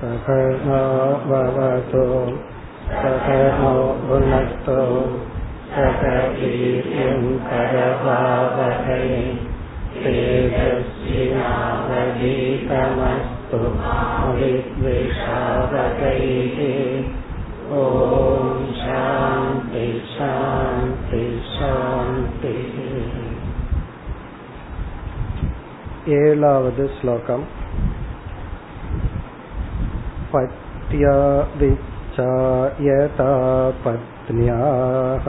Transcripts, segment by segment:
सकर्णो भवतु सकर्णो भुनस्तु सकवीर्यं करभावहै तेजस्विनावधीतमस्तु अविद्वेषावकैः ॐ शान्ति शान्ति शान्तिः एलावद् श्लोकम् पत्या विच्चायता पत्न्याः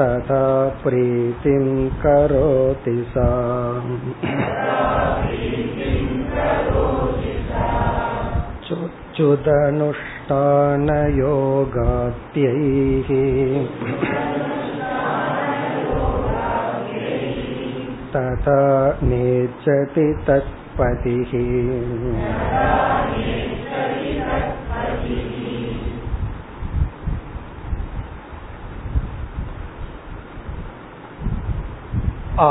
तथा प्रीतिं करोति सा चुदनुष्ठानयोगाद्यैः तथा नेच्छति तत्पतिः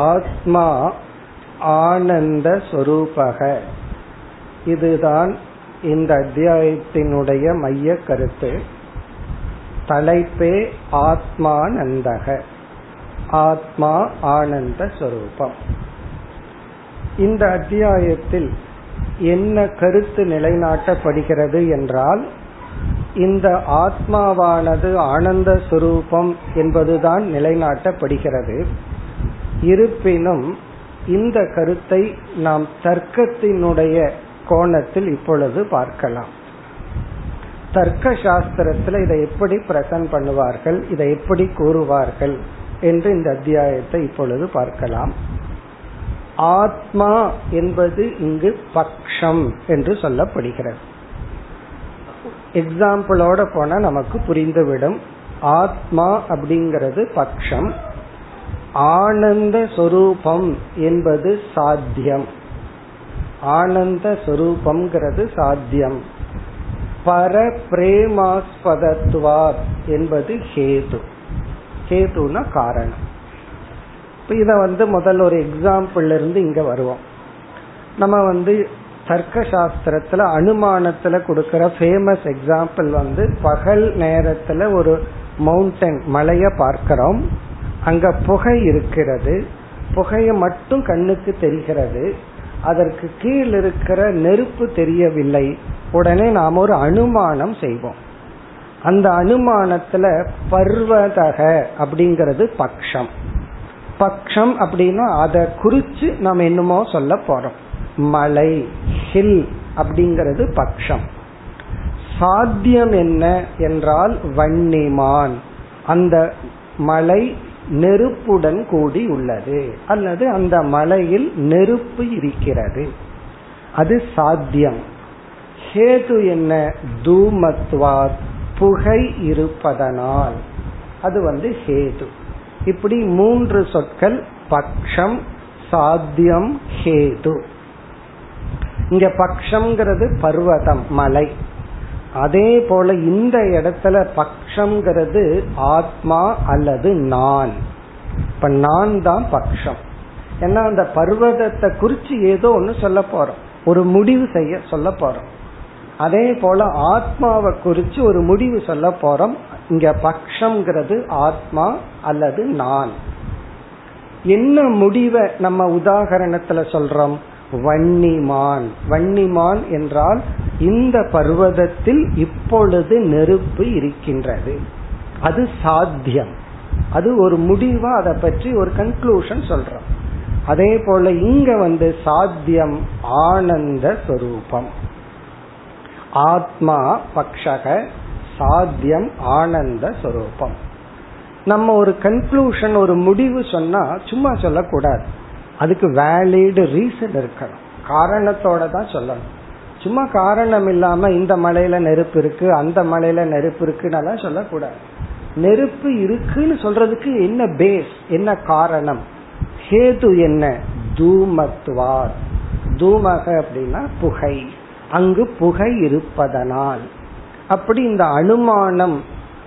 ஆத்மா ஆனந்த சொரூபக இதுதான் இந்த அத்தியாயத்தினுடைய மைய கருத்து தலைப்பே ஆத்மானந்தக ஆத்மா ஆனந்த ஸ்வரூபம். இந்த அத்தியாயத்தில் என்ன கருத்து நிலைநாட்டப்படுகிறது என்றால் இந்த ஆத்மாவானது ஆனந்த சுரூபம் என்பதுதான் நிலைநாட்டப்படுகிறது. இருப்பினும் இந்த கருத்தை நாம் தர்க்கத்தினுடைய கோணத்தில் இப்பொழுது பார்க்கலாம். தர்க்க சாஸ்திரத்துல இதை எப்படி பிரசன்ட் பண்ணுவார்கள் இதை எப்படி கூறுவார்கள் என்று இந்த அத்தியாயத்தை இப்பொழுது பார்க்கலாம். ஆத்மா என்பது இங்கு பக்ஷம் என்று சொல்லப்படுகிறது. எக்ஸாம்பிளோட போனா நமக்கு புரிந்துவிடும். ஆத்மா அப்படிங்கிறது பக்ஷம். ஆனந்த சொரூபம் என்பது சாத்தியம். ஆனந்த சொரூபம்ங்கிறது சாத்தியம். பர பிரேமாஸ்பதத்துவார் என்பது ஹேது. ஹேதுனா காரணம். இப்ப இத வந்து முதல்ல ஒரு எக்ஸாம்பிள் இருந்து இங்க வருவோம். நம்ம வந்து தர்க்க சாஸ்திரத்துல அனுமானத்துல கொடுக்கற ஃபேமஸ் எக்ஸாம்பிள் வந்து பகல் நேரத்துல ஒரு மவுண்டன் மலைய பார்க்கிறோம். அங்க புகை இருக்கிறது. புகைய மட்டும் கண்ணுக்கு தெரிகிறது. அதற்கு கீழ் இருக்கிற நெருப்பு தெரியவில்லை. உடனே நாம் ஒரு அனுமானம் செய்வோம். அந்த அனுமானத்துல பர்வதக அப்படிங்கிறது பக்ஷம். பக்ஷம் அப்படின்னா அதை குறிச்சு நம்ம என்னமோ சொல்ல போறோம். மலை ஹில் அப்படிங்கிறது பக்ஷம். சாத்தியம் என்ன என்றால் வன்னிமான். அந்த மலை நெருப்புடன் கூடி உள்ளது. அல்லது அந்த மலையில் நெருப்பு இருக்கிறது. அது சாத்தியம். ஹேது என்ன? தூமத்வாத். புகை இருப்பதனால். அது வந்து ஹேது. இப்படி மூன்று சொற்கள் பக்ஷம் சாத்தியம் ஹேது. இங்க பக்ஷம்ங்கிறது பர்வதம் மலை. அதே போல இந்த இடத்துல பக்ஷம்ங்கிறது ஆத்மா அல்லது நான். இப்ப நான் தான் பக்ஷம். ஏன்னா அந்த பர்வதத்தை குறிச்சு ஏதோ ஒன்னு சொல்ல போறோம். ஒரு முடிவு செய்ய சொல்ல போறோம். அதே போல ஆத்மாவை குறிச்சு ஒரு முடிவு சொல்ல போறோம். இங்க பக்ஷம்ங்கிறது ஆத்மா அல்லது நான். என்ன முடிவை நம்ம உதாகரணத்துல சொல்றோம்? வன்னிமான். வன்னிமான் என்றால் இந்த பர்வதத்தில் இப்பொழுது நெருப்பு இருக்கின்றது. அது சாத்தியம். அது ஒரு முடிவா அதை பற்றி ஒரு கன்க்ளூஷன் சொல்றோம். அதே போல இங்க வந்து சாத்தியம் ஆனந்த சொரூபம். ஆத்மா பக்ஷக சாத்தியம் ஆனந்த சொரூபம். நம்ம ஒரு கன்க்ளூஷன் ஒரு முடிவு சொன்னா சும்மா சொல்லக்கூடாது. அதுக்கு வேலிடு ரீசன் இருக்கணும். காரணத்தோட தான் சொல்லணும். சும்மா காரணம் இல்லாம இந்த மலையில நெருப்பு இருக்கு அந்த மலையில நெருப்பு இருக்குன்னு சொல்லக்கூடாது. நெருப்பு இருக்குன்னு சொல்றதுக்கு என்ன பேஸ் என்ன காரணம்? ஹேது என்ன? தூமத்துவார் தூமக அப்படின்னா புகை. அங்கு புகை இருப்பதனால். அப்படி இந்த அனுமானம்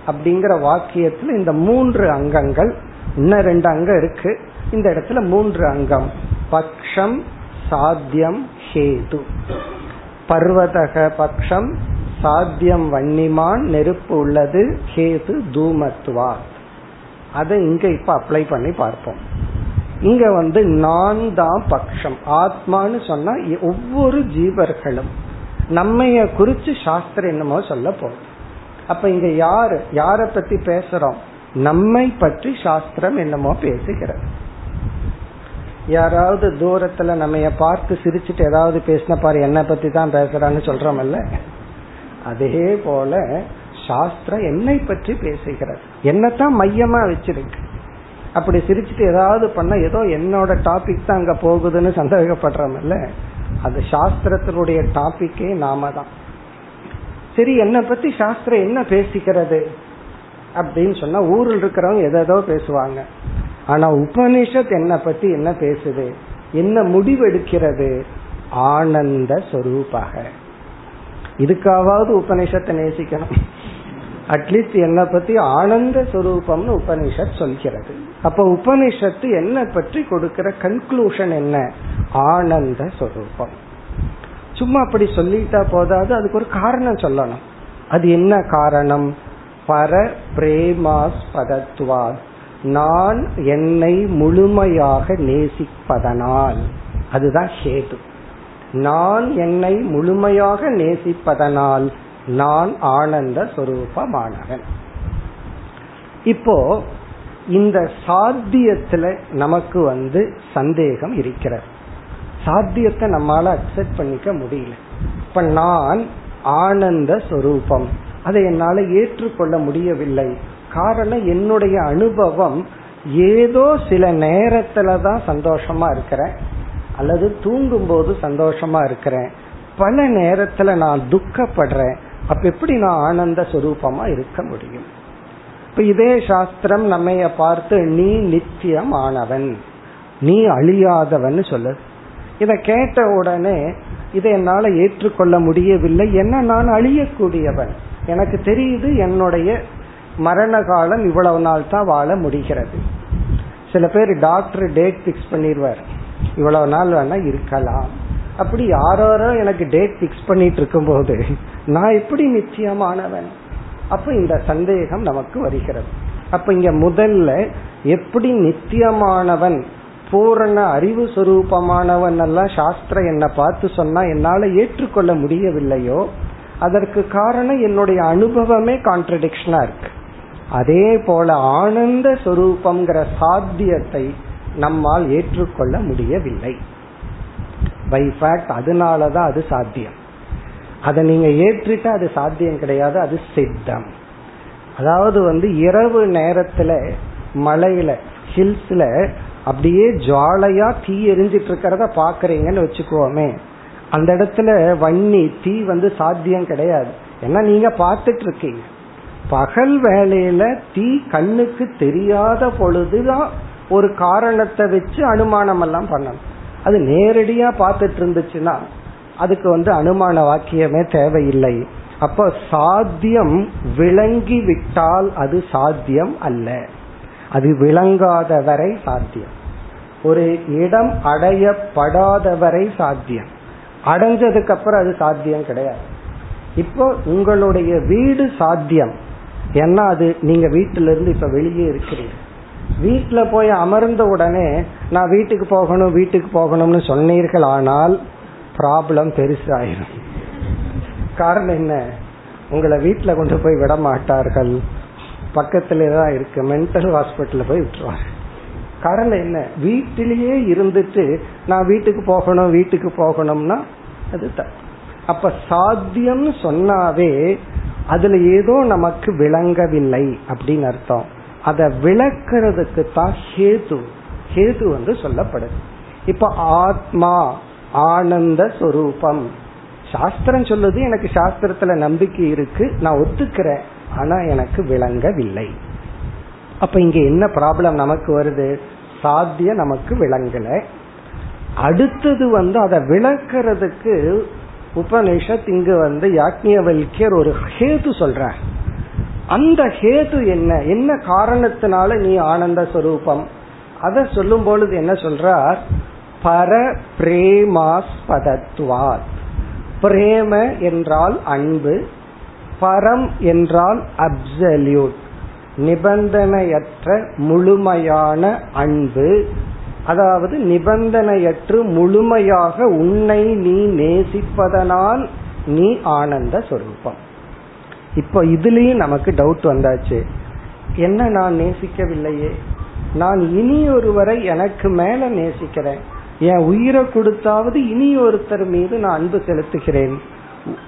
அப்படிங்கிற வாக்கியத்துல இந்த மூன்று அங்கங்கள் இன்னும் ரெண்டு அங்கம் இருக்கு. இந்த இடத்துல மூன்று அங்கம். பக்ஷம் சாத்தியம் ஹேது. பர்வதக பக்ஷம் சாத்தியம் வன்னிமான் நெருப்பு உள்ளது ஹேது தூமத்துவா. அதை இங்க இப்ப அப்ளை பண்ணி பார்ப்போம். இங்க வந்து நான் தான் பக்ஷம். ஆத்மான்னு சொன்னா ஒவ்வொரு ஜீவர்களும் நம்மைய குறிச்சு சாஸ்திரம் என்னமோ சொல்ல போகுது. அப்ப இங்க யாரு யார பத்தி பேசுறோம்? நம்மை பற்றி சாஸ்திரம் என்னமோ பேசுகிறது. யாராவது தூரத்துல நம்ம பார்த்து சிரிச்சுட்டு ஏதாவது பேசின பாரு என்ன பத்தி தான் பேசுறான்னு சொல்றோம்ல அதே போல சாஸ்திரம் என்னை பற்றி பேசுகிறது. என்னத்தான் மையமா வச்சிருக்கு. அப்படி சிரிச்சுட்டு ஏதாவது பண்ண ஏதோ என்னோட டாபிக் தான் அங்க போகுதுன்னு சந்தேகப்படுறோம்ல அது சாஸ்திரத்தினுடைய டாபிக்கே நாம தான் சரி என்னை பத்தி சாஸ்திரம் என்ன பேசிக்கிறது? அப்படின்னு சொன்னா ஊரில் இருக்கிறவங்க எதோ பேசுவாங்க. ஆனா உபனிஷத் என்ன பத்தி என்ன பேசுது? என்ன முடிவெடுக்கிறது ஆனந்த சொரூபாக. இதுக்காவது உபனிஷத்தை நேசிக்கணும். அட்லீஸ்ட் என்னை பத்தி ஆனந்த சுரூபம்னு உபனிஷத் சொல்கிறது. அப்ப உபனிஷத்து என்ன பற்றி கொடுக்கிற கன்க்ளூஷன் என்ன? ஆனந்த சுரூபம். சும்மா அப்படி சொல்லிட்டா போதாது அதுக்கு ஒரு காரணம் சொல்லணும். அது என்ன காரணம்? பர பிரேமாஸ்பதத்துவாத் நான் என்னை முழுமையாக நேசிப்பதனால். அதுதான் ஹேது. நான் என்னை முழுமையாக நேசிப்பதனால். நான் ஆனந்த சொரூபமானவன். இப்போ இந்த சாத்தியத்துல நமக்கு வந்து சந்தேகம் இருக்கிறது. சாத்தியத்தை நம்மால அக்செப்ட் பண்ணிக்க முடியல. இப்ப நான் ஆனந்த சொரூபம். அதை என்னால ஏற்றுக்கொள்ள முடியவில்லை. காரணம் என்னுடைய அனுபவம் ஏதோ சில நேரத்துல தான் சந்தோஷமா இருக்கிறேன். அல்லது தூங்கும் போது சந்தோஷமா இருக்கிறேன். பல நேரத்துல நான் துக்கப்படுறேன். அப்ப எப்படி நான் ஆனந்த சுரூபமா இருக்க முடியும்? இப்ப இதே சாஸ்திரம் நம்ம பார்த்து நீ நித்தியம் ஆனவன் நீ அழியாதவன் சொல்லுது இதை கேட்ட உடனே இதை என்னால ஏற்றுக்கொள்ள முடியவில்லை. என்ன நான் அழியக்கூடியவன்? எனக்கு தெரியுது என்னுடைய மரண காலம் இவ்வளவு நாள் தான் வாழ முடிகிறது. சில பேர் டாக்டர் டேட் பிக்ஸ் பண்ணிடுவார். இவ்வளவு நாள் வேணா இருக்கலாம். அப்படி யாரோ எனக்கு டேட் பிக்ஸ் பண்ணிட்டு இருக்கும் போது நான் எப்படி நிச்சயமானவன்? அப்ப இந்த சந்தேகம் நமக்கு வருகிறது. அப்ப இங்க முதல்ல எப்படி நித்தியமானவன் பூரண அறிவு சுரூபமானவன் எல்லாம் சாஸ்திரம் என்ன பார்த்து சொன்னா என்னால ஏற்றுக்கொள்ள முடியவில்லையோ அதற்கு காரணம் என்னுடைய அனுபவமே கான்ட்ரடிக்ஷனா இருக்கு. அதே போல ஆனந்த சுரூபம்ங்கிற சாத்தியத்தை நம்மால் ஏற்றுக்கொள்ள முடியவில்லை. பை ஃபேக்ட் அதனால தான் அது சாத்தியம். அதை நீங்க ஏற்றிட்டா அது சாத்தியம் கிடையாது அது சித்தம். அதாவது வந்து இரவு நேரத்துல மலையில ஹில்ஸ்ல அப்படியே ஜுவாலையா தீ எரிஞ்சிட்டு இருக்கிறத பாக்குறீங்கன்னு வச்சுக்கோமே. அந்த இடத்துல வன்னி தீ வந்து சாத்தியம் கிடையாது. ஏன்னா நீங்க பார்த்துட்டு இருக்கீங்க. பகல் வேலையில தீ கண்ணுக்கு தெரியாத பொழுதுதான் ஒரு காரணத்தை வச்சு அனுமானம் எல்லாம் பண்ணணும். அது நேரடியா பார்த்துட்டு இருந்துச்சுன்னா அதுக்கு வந்து அனுமான வாக்கியமே தேவையில்லை. அப்ப சாத்தியம் விளங்கி விட்டால் அது சாத்தியம் அல்ல. அது விளங்காத வரை சாத்தியம். ஒரு இடம் அடையப்படாத வரை சாத்தியம். அடைஞ்சதுக்கு அப்புறம் அது சாத்தியம் கிடையாது. இப்போ உங்களுடைய வீடு சாத்தியம். ஏன்னா அது நீங்க வீட்டில இருந்து இப்ப வெளியே இருக்கிறீங்க. வீட்டுல போய் அமர்ந்த உடனே நான் வீட்டுக்கு போகணும் வீட்டுக்கு போகணும்னு சொன்னீர்கள் ஆனால் ப்ராப்ளம் பெருசாயிரும். காரணம் என்ன? உங்களை வீட்டுல கொண்டு போய் விட மாட்டார்கள். பக்கத்துல தான் இருக்கு மென்டல் ஹாஸ்பிட்டல்ல போய் விட்டுருவாங்க காரணம் என்ன? வீட்டிலேயே இருந்துட்டு நான் வீட்டுக்கு போகணும் வீட்டுக்கு போகணும்னா அது அப்ப சாத்தியம் சொன்னாவே அதுல ஏதோ நமக்கு விளங்கவில்லை அப்படின்னு அர்த்தம். அதை விளக்குறதுக்கு தான் ஹேது. ஹேது வந்து சொல்லப்படுது. இப்ப ஆத்மா ஆனந்த சொரூபம். சாஸ்திரம் சொல்லுது எனக்கு சாஸ்திரத்துல நம்பிக்கை இருக்கு நான் ஒத்துக்கிறேன் ஆனா எனக்கு விளங்கவில்லை. அப்ப இங்க என்ன ப்ராப்ளம் நமக்கு வருது? சாத்தியம் நமக்கு விளங்கல. அடுத்தது வந்து அதை விளக்குறதுக்கு உபனிஷத் இங்கு வந்து யாக்ஞவல்யர் ஒரு ஹேது சொல்ற அந்த ஹேது என்ன? என்ன காரணத்தினால நீ ஆனந்த சொரூபம்? அத சொல்லும் பொழுது என்ன சொல்றார்? பர பிரேமாஸ்பதத்வார் பிரேம என்றால் அன்பு பரம் என்றால் அப்சல்யூட். நிபந்தனையற்ற முழுமையான அன்பு. அதாவது நிபந்தனையற்று முழுமையாக உன்னை நீ நேசிப்பதனால் நீ ஆனந்த சொரூபம். இப்போ இதுலயும் நமக்கு டவுட் வந்தாச்சு. என்ன நான் நேசிக்கவில்லையே? நான் இனி ஒருவரை எனக்கு மேல நேசிக்கிறேன். என் உயிரை கொடுத்தாவது இனி ஒருத்தர் மீது நான் அன்பு செலுத்துகிறேன்.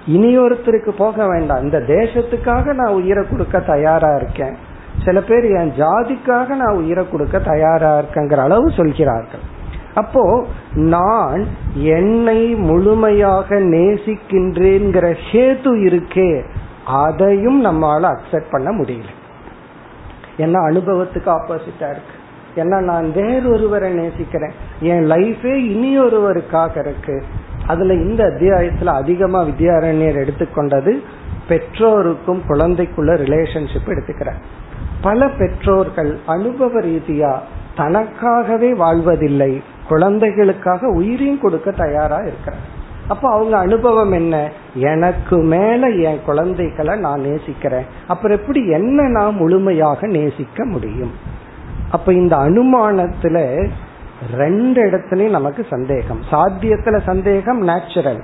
இனி ஒருத்தருக்கு போக வேண்டாம். இந்த தேசத்துக்காக நான் உயிரை கொடுக்க தயாரா இருக்கேன். சில பேர் என் ஜாதிக்காக நான் உயிரை கொடுக்க தயாரா இருக்கேங்கிற அளவு சொல்கிறார்கள். அப்போ நான் என்னை முழுமையாக நேசிக்கின்றேங்கிற ஹேத்து இருக்கே. அதையும் நம்மளால அக்செப்ட் பண்ண முடியல. ஏன்னா அனுபவத்துக்கு ஆப்போசிட்டா இருக்கு. ஏன்னா நான் வேறொருவரை நேசிக்கிறேன். என் லைஃபே இனி ஒருவருக்காக இருக்கு. அதுல இந்த அத்தியாயத்துல அதிகமா வித்யாரண்யர் எடுத்துக்கொண்டது பெற்றோருக்கும் குழந்தைக்குள்ள ரிலேஷன்ஷிப் எடுத்துக்கிறார். பல பெற்றோர்கள் அனுபவ ரீதியா தனக்காகவே வாழ்வதில்லை குழந்தைகளுக்காக உயிரையும் கொடுக்க தயாரா இருக்கிறார். அப்ப அவங்க அனுபவம் என்ன? எனக்கு மேல என் குழந்தைகளை நான் நேசிக்கிறேன். அப்புறம் எப்படி என்ன நான் முழுமையாக நேசிக்க முடியும்? அப்ப இந்த அனுமானத்துல ரெண்டு இடத்துலயும் நமக்கு சந்தேகம். சாத்தியத்துல சந்தேகம் நேச்சுரல்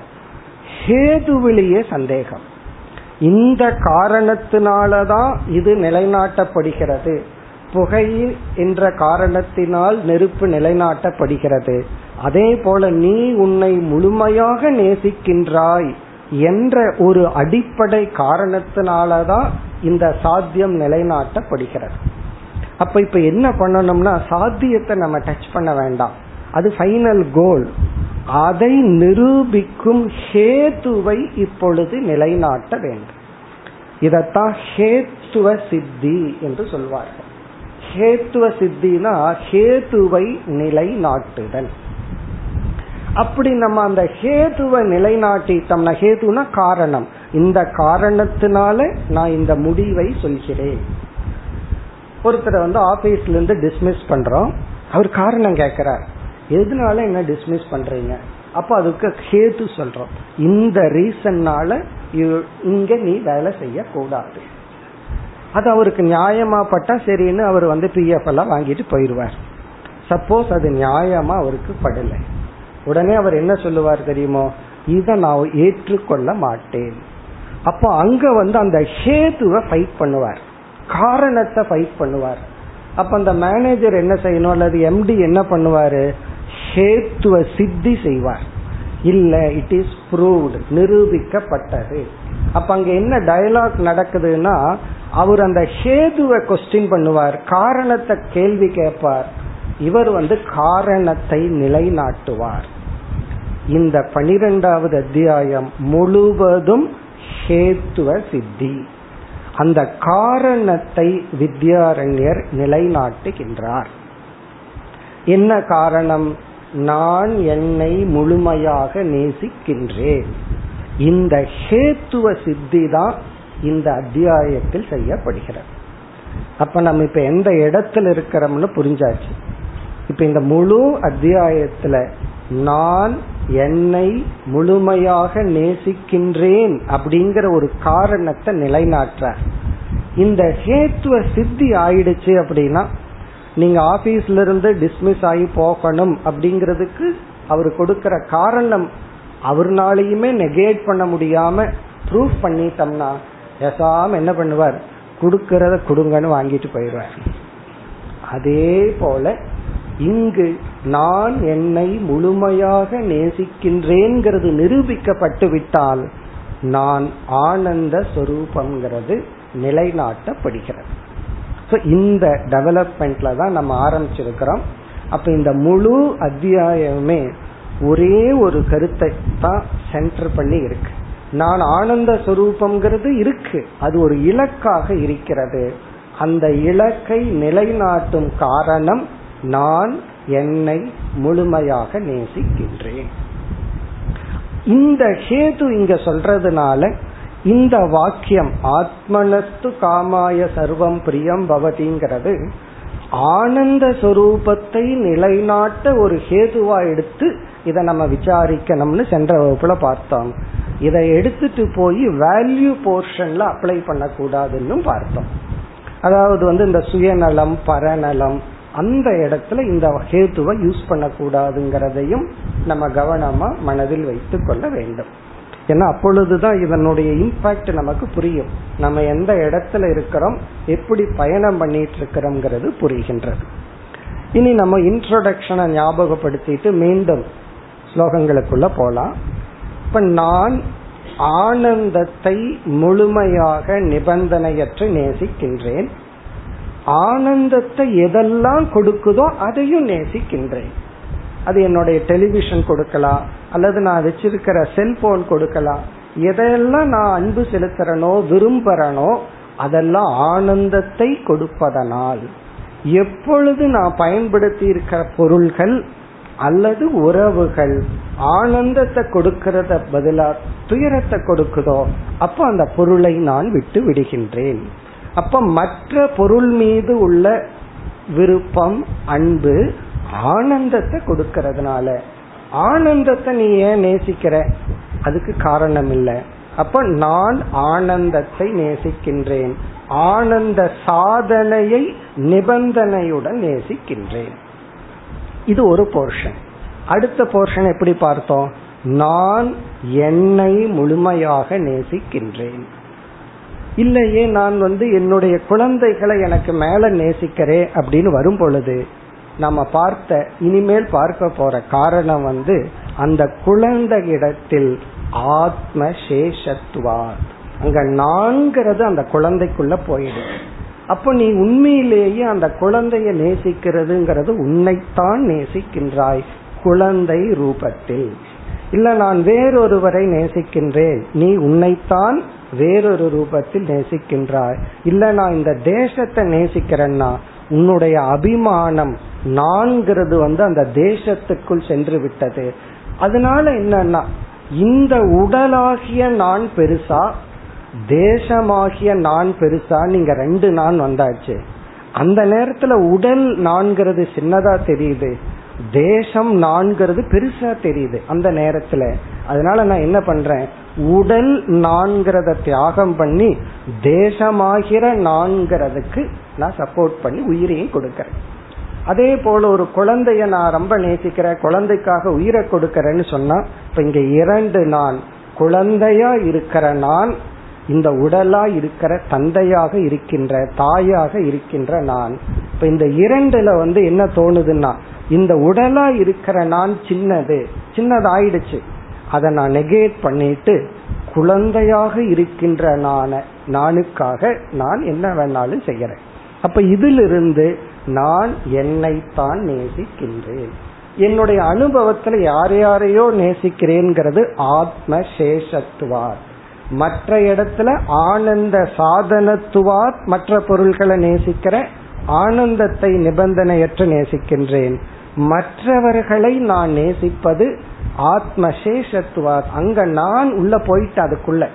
ஹேதுவிலேயே சந்தேகம். இந்த காரணத்தினாலதான் இது நிலைநாட்டப்படுகிறது. புகை என்ற காரணத்தினால் நெருப்பு நிலைநாட்டப்படுகிறது. அதே போல நீ உன்னை முழுமையாக நேசிக்கின்றாய் என்ற ஒரு அடிப்படை காரணத்தினாலதான் இந்த சாத்தியம் நிலைநாட்டப்படுகிறது. அப்ப இப்ப என்ன பண்ணணும்னா சாத்தியத்தை நம்ம டச் பண்ண வேண்டாம். அது ஃபைனல் கோல் அதை நிரூபிக்கும் ஹேத்துவை இப்பொழுது நிலைநாட்ட வேண்டும். இதத்தான் ஹேத்துவ சித்தி என்று சொல்வார்கள். ஹேத்துவ சித்தினா ஹேத்துவை நிலைநாட்டுதல். அப்படி நம்ம அந்த ஹேதுவை நிலைநாட்டிட்டோம்னா ஹேதுனா காரணம். இந்த காரணத்தினால நான் இந்த முடிவை சொல்கிறேன். ஒருத்தரை வந்து ஆபீஸ்ல இருந்து டிஸ்மிஸ் பண்றோம். அவர் காரணம் கேட்கிறார். எதனால என்ன டிஸ்மிஸ் பண்றீங்க? அப்ப அதுக்கு ஹேது சொல்றோம். இந்த ரீசன்னால இங்க நீ வேலை செய்ய கூடாது அது அவருக்கு நியாயமா பட்டா சரின்னு அவர் வந்து பிஎஃப் எல்லாம் வாங்கிட்டு போயிடுவார். சப்போஸ் அது நியாயமா அவருக்கு படலை. உடனே அவர் என்ன சொல்லுவார் தெரியுமோ? இதை நான் ஏற்றுக்கொள்ள மாட்டேன். அப்போ அங்க வந்து அந்த ஹேதுவை ஃபைட் பண்ணுவார். காரணத்தை ஃபைட் பண்ணுவார். அப்ப அந்த மேனேஜர் என்ன செய்யணும்? அல்லது எம்டி என்ன பண்ணுவாரு? ஹேத்துவ சித்தி செய்வார். இல்ல இட் இஸ் ப்ரூவ்டு நிரூபிக்கப்பட்டது. அப்ப அங்க என்ன டயலாக் நடக்குதுன்னா அவர் அந்த ஹேதுவை கொஸ்டின் பண்ணுவார். காரணத்தை கேள்வி கேட்பார். இவர் வந்து காரணத்தை நிலைநாட்டுவார். இந்த பனிரெண்டாவது அத்தியாயம் முழுவதும் ஹேத்துவ சித்தி. அந்த காரணத்தை வித்யாரண்யர் நிலைநாட்டுகின்றார். என்ன காரணம்? நான் என்னை முழுமையாக நேசிக்கின்றேன். இந்த ஹேத்துவ சித்தி தான் இந்த அத்தியாயத்தில் செய்யப்படுகிறது. அப்ப நம்ம இப்ப எந்த இடத்துல இருக்கிறோம்னு புரிஞ்சாச்சு. இப்ப இந்த முழு அத்தியாயத்துல நான் என்னை முழுமையாக நேசிக்கின்றேன் அப்படிங்கிற ஒரு காரணத்தை நிலைநாட்டுற. இந்த ஹேத்துவ சித்தி ஆயிடுச்சு அப்படின்னா நீங்க ஆபீஸ்ல இருந்து டிஸ்மிஸ் ஆகி போகணும் அப்படிங்கிறதுக்கு அவர் கொடுக்கிற காரணம் அவர்னாலையுமே நெகேட் பண்ண முடியாம ப்ரூஃப் பண்ணிட்டோம்னா எசாம என்ன பண்ணுவார்? கொடுக்கறத கொடுங்கன்னு வாங்கிட்டு போயிடுவார். அதே போல இங்கு நான் என்னை முழுமையாக நேசிக்கின்றேங்கிறது நிரூபிக்கப்பட்டு விட்டால் நான் ஆனந்த சொரூபம்ங்கிறது நிலைநாட்டப்படுகிறது. இந்த டெவலப்மெண்ட்ல தான் நம்ம ஆரம்பிச்சிருக்கிறோம். அப்ப இந்த முழு அத்தியாயமே ஒரே ஒரு கருத்தை தான் சென்டர் பண்ணி இருக்கு. நான் ஆனந்த சுரூபம்ங்கிறது இருக்கு. அது ஒரு இலக்காக இருக்கிறது. அந்த இலக்கை நிலைநாட்டும் காரணம் நான் என்னை முழுமையாக நேசிக்கின்றேன். இந்த ஹேது இங்க சொல்றதுனால இந்த வாக்கியம் ஆத்மனஸ்து காமாய சர்வம் பிரியம் பவதிங்கிறது ஆனந்த சொரூபத்தை நிலைநாட்ட ஒரு ஹேதுவா எடுத்து இதை நம்ம விசாரிக்கணும்னு சென்ற வகுப்புல பார்த்தோம். இதை எடுத்துட்டு போய் வேல்யூ போர்ஷன்ல அப்ளை பண்ணக்கூடாதுன்னு பார்த்தோம். அதாவது வந்து இந்த சுயநலம் பரநலம் அந்த இடத்துல இந்த ஹேத்துவை யூஸ் பண்ணக்கூடாதுங்கிறதையும் நம்ம கவனமா மனதில் வைத்து கொள்ள வேண்டும். ஏன்னா அப்பொழுதுதான் இதனுடைய இம்பாக்ட் நமக்கு புரியும். நம்ம எந்த இடத்துல இருக்கிறோம் எப்படி பயணம் பண்ணிட்டு இருக்கிறோம்ங்கிறது புரிகின்றது. இனி நம்ம இன்ட்ரோடக்ஷனை ஞாபகப்படுத்திட்டு மீண்டும் ஸ்லோகங்களுக்குள்ள போலாம். இப்ப நான் ஆனந்தத்தை முழுமையாக நிபந்தனையற்று நேசிக்கின்றேன். ஆனந்தத்தை எதெல்லாம் கொடுக்குதோ அதையும் நேசிக்கின்றேன். அது என்னுடைய டெலிவிஷன் கொடுக்கலாம் அல்லது நான் வச்சிருக்கிற செல்போன் கொடுக்கலாம் எதையெல்லாம் நான் அன்பு செலுத்துறனோ விரும்புறனோ அதெல்லாம் ஆனந்தத்தை கொடுப்பதனால். எப்பொழுது நான் பயன்படுத்தி இருக்கிற பொருள்கள் அல்லது உறவுகள் ஆனந்தத்தை கொடுக்கறத பதிலா துயரத்தை கொடுக்குதோ அப்ப அந்த பொருளை நான் விட்டு விடுகின்றேன். அப்ப மற்ற பொருள் மீது உள்ள விருப்பம் அன்பு ஆனந்தத்தை கொடுக்கறதுனால. ஆனந்தத்தை நீ ஏன் நேசிக்கிற? அதுக்கு காரணம் இல்லை அப்ப நான் ஆனந்தத்தை நேசிக்கின்றேன். ஆனந்த சாதனையை நிபந்தனையுடன் நேசிக்கின்றேன். இது ஒரு போர்ஷன் அடுத்த போர்ஷன் எப்படி பார்த்தோம்? நான் என்னை முழுமையாக நேசிக்கின்றேன். இல்லையே நான் வந்து என்னுடைய குழந்தைகளை எனக்கு மேல நேசிக்கிறேன் அப்படின்னு வரும் பொழுது நம்ம பார்த்த இனிமேல் பார்க்க போற காரணம் வந்து அந்த குழந்தை இடத்தில் ஆத்ம சேஷத்துவார் அங்க நான்கிறது அந்த குழந்தைக்குள்ள போயிடும் அப்ப நீ உண்மையிலேயே அந்த குழந்தைய நேசிக்கிறதுங்கிறது உன்னைத்தான் நேசிக்கின்றாய் குழந்தை ரூபத்தில். இல்ல நான் வேறொருவரை நேசிக்கின்றேன். நீ உன்னைத்தான் வேறொரு ரூபத்தில் நேசிக்கின்றாய். இல்ல நான் இந்த தேசத்தை நேசிக்கிறேன்னா உன்னுடைய அபிமானம் நான்கிறது வந்து அந்த தேசத்துக்குள் சென்று விட்டது. அதனால என்னன்னா இந்த உடலாகிய நான் பெருசா தேசமாகிய நான் பெருசா நீங்க ரெண்டு நான் வந்தாச்சு. அந்த நேரத்துல உடல் நான்கிறது சின்னதா தெரியுது. தேசம் நான்கிறது பெருசா தெரியுது அந்த நேரத்துல. அதனால நான் என்ன பண்றேன்? உடல் நான்கிறத தியாகம் பண்ணி தேசமாகிற நான்கிறதுக்கு நான் சப்போர்ட் பண்ணி உயிரையும் கொடுக்கறேன். அதே போல ஒரு குழந்தைய நான் ரொம்ப நேசிக்கிறேன் குழந்தைக்காக உயிரை கொடுக்கறேன்னு சொன்னா இப்ப இங்க இரண்டு நான் குழந்தையா இருக்கிற நான் இந்த உடலா இருக்கிற தந்தையாக இருக்கின்ற தாயாக இருக்கின்ற நான். இப்ப இந்த இரண்டுல வந்து என்ன தோணுதுன்னா இந்த உடலா இருக்கிற நான் சின்னது சின்னதாயிடுச்சு. அதை நான் நெகேட் பண்ணிட்டு குழந்தையாக இருக்கின்ற நான நானுக்காக நான் என்ன வேணாலும் செய்யறேன். அப்ப இதிலிருந்து நான் என்னைத்தான் நேசிக்கின்றேன். என்னுடைய அனுபவத்துல யார் யாரையோ நேசிக்கிறேங்கிறது ஆத்ம சேஷத்துவார் மற்ற இடத்துல ஆனந்த சாதனத்துவார் மற்ற பொருள்களை நேசிக்கிற ஆனந்தத்தை நிபந்தனையற்று நேசிக்கின்றேன். மற்றவர்களை நான் நேசிப்பது ஆத்மசேஷத்துவாத். அங்க நான் உள்ள போயிட்டு அதுக்குள்ள.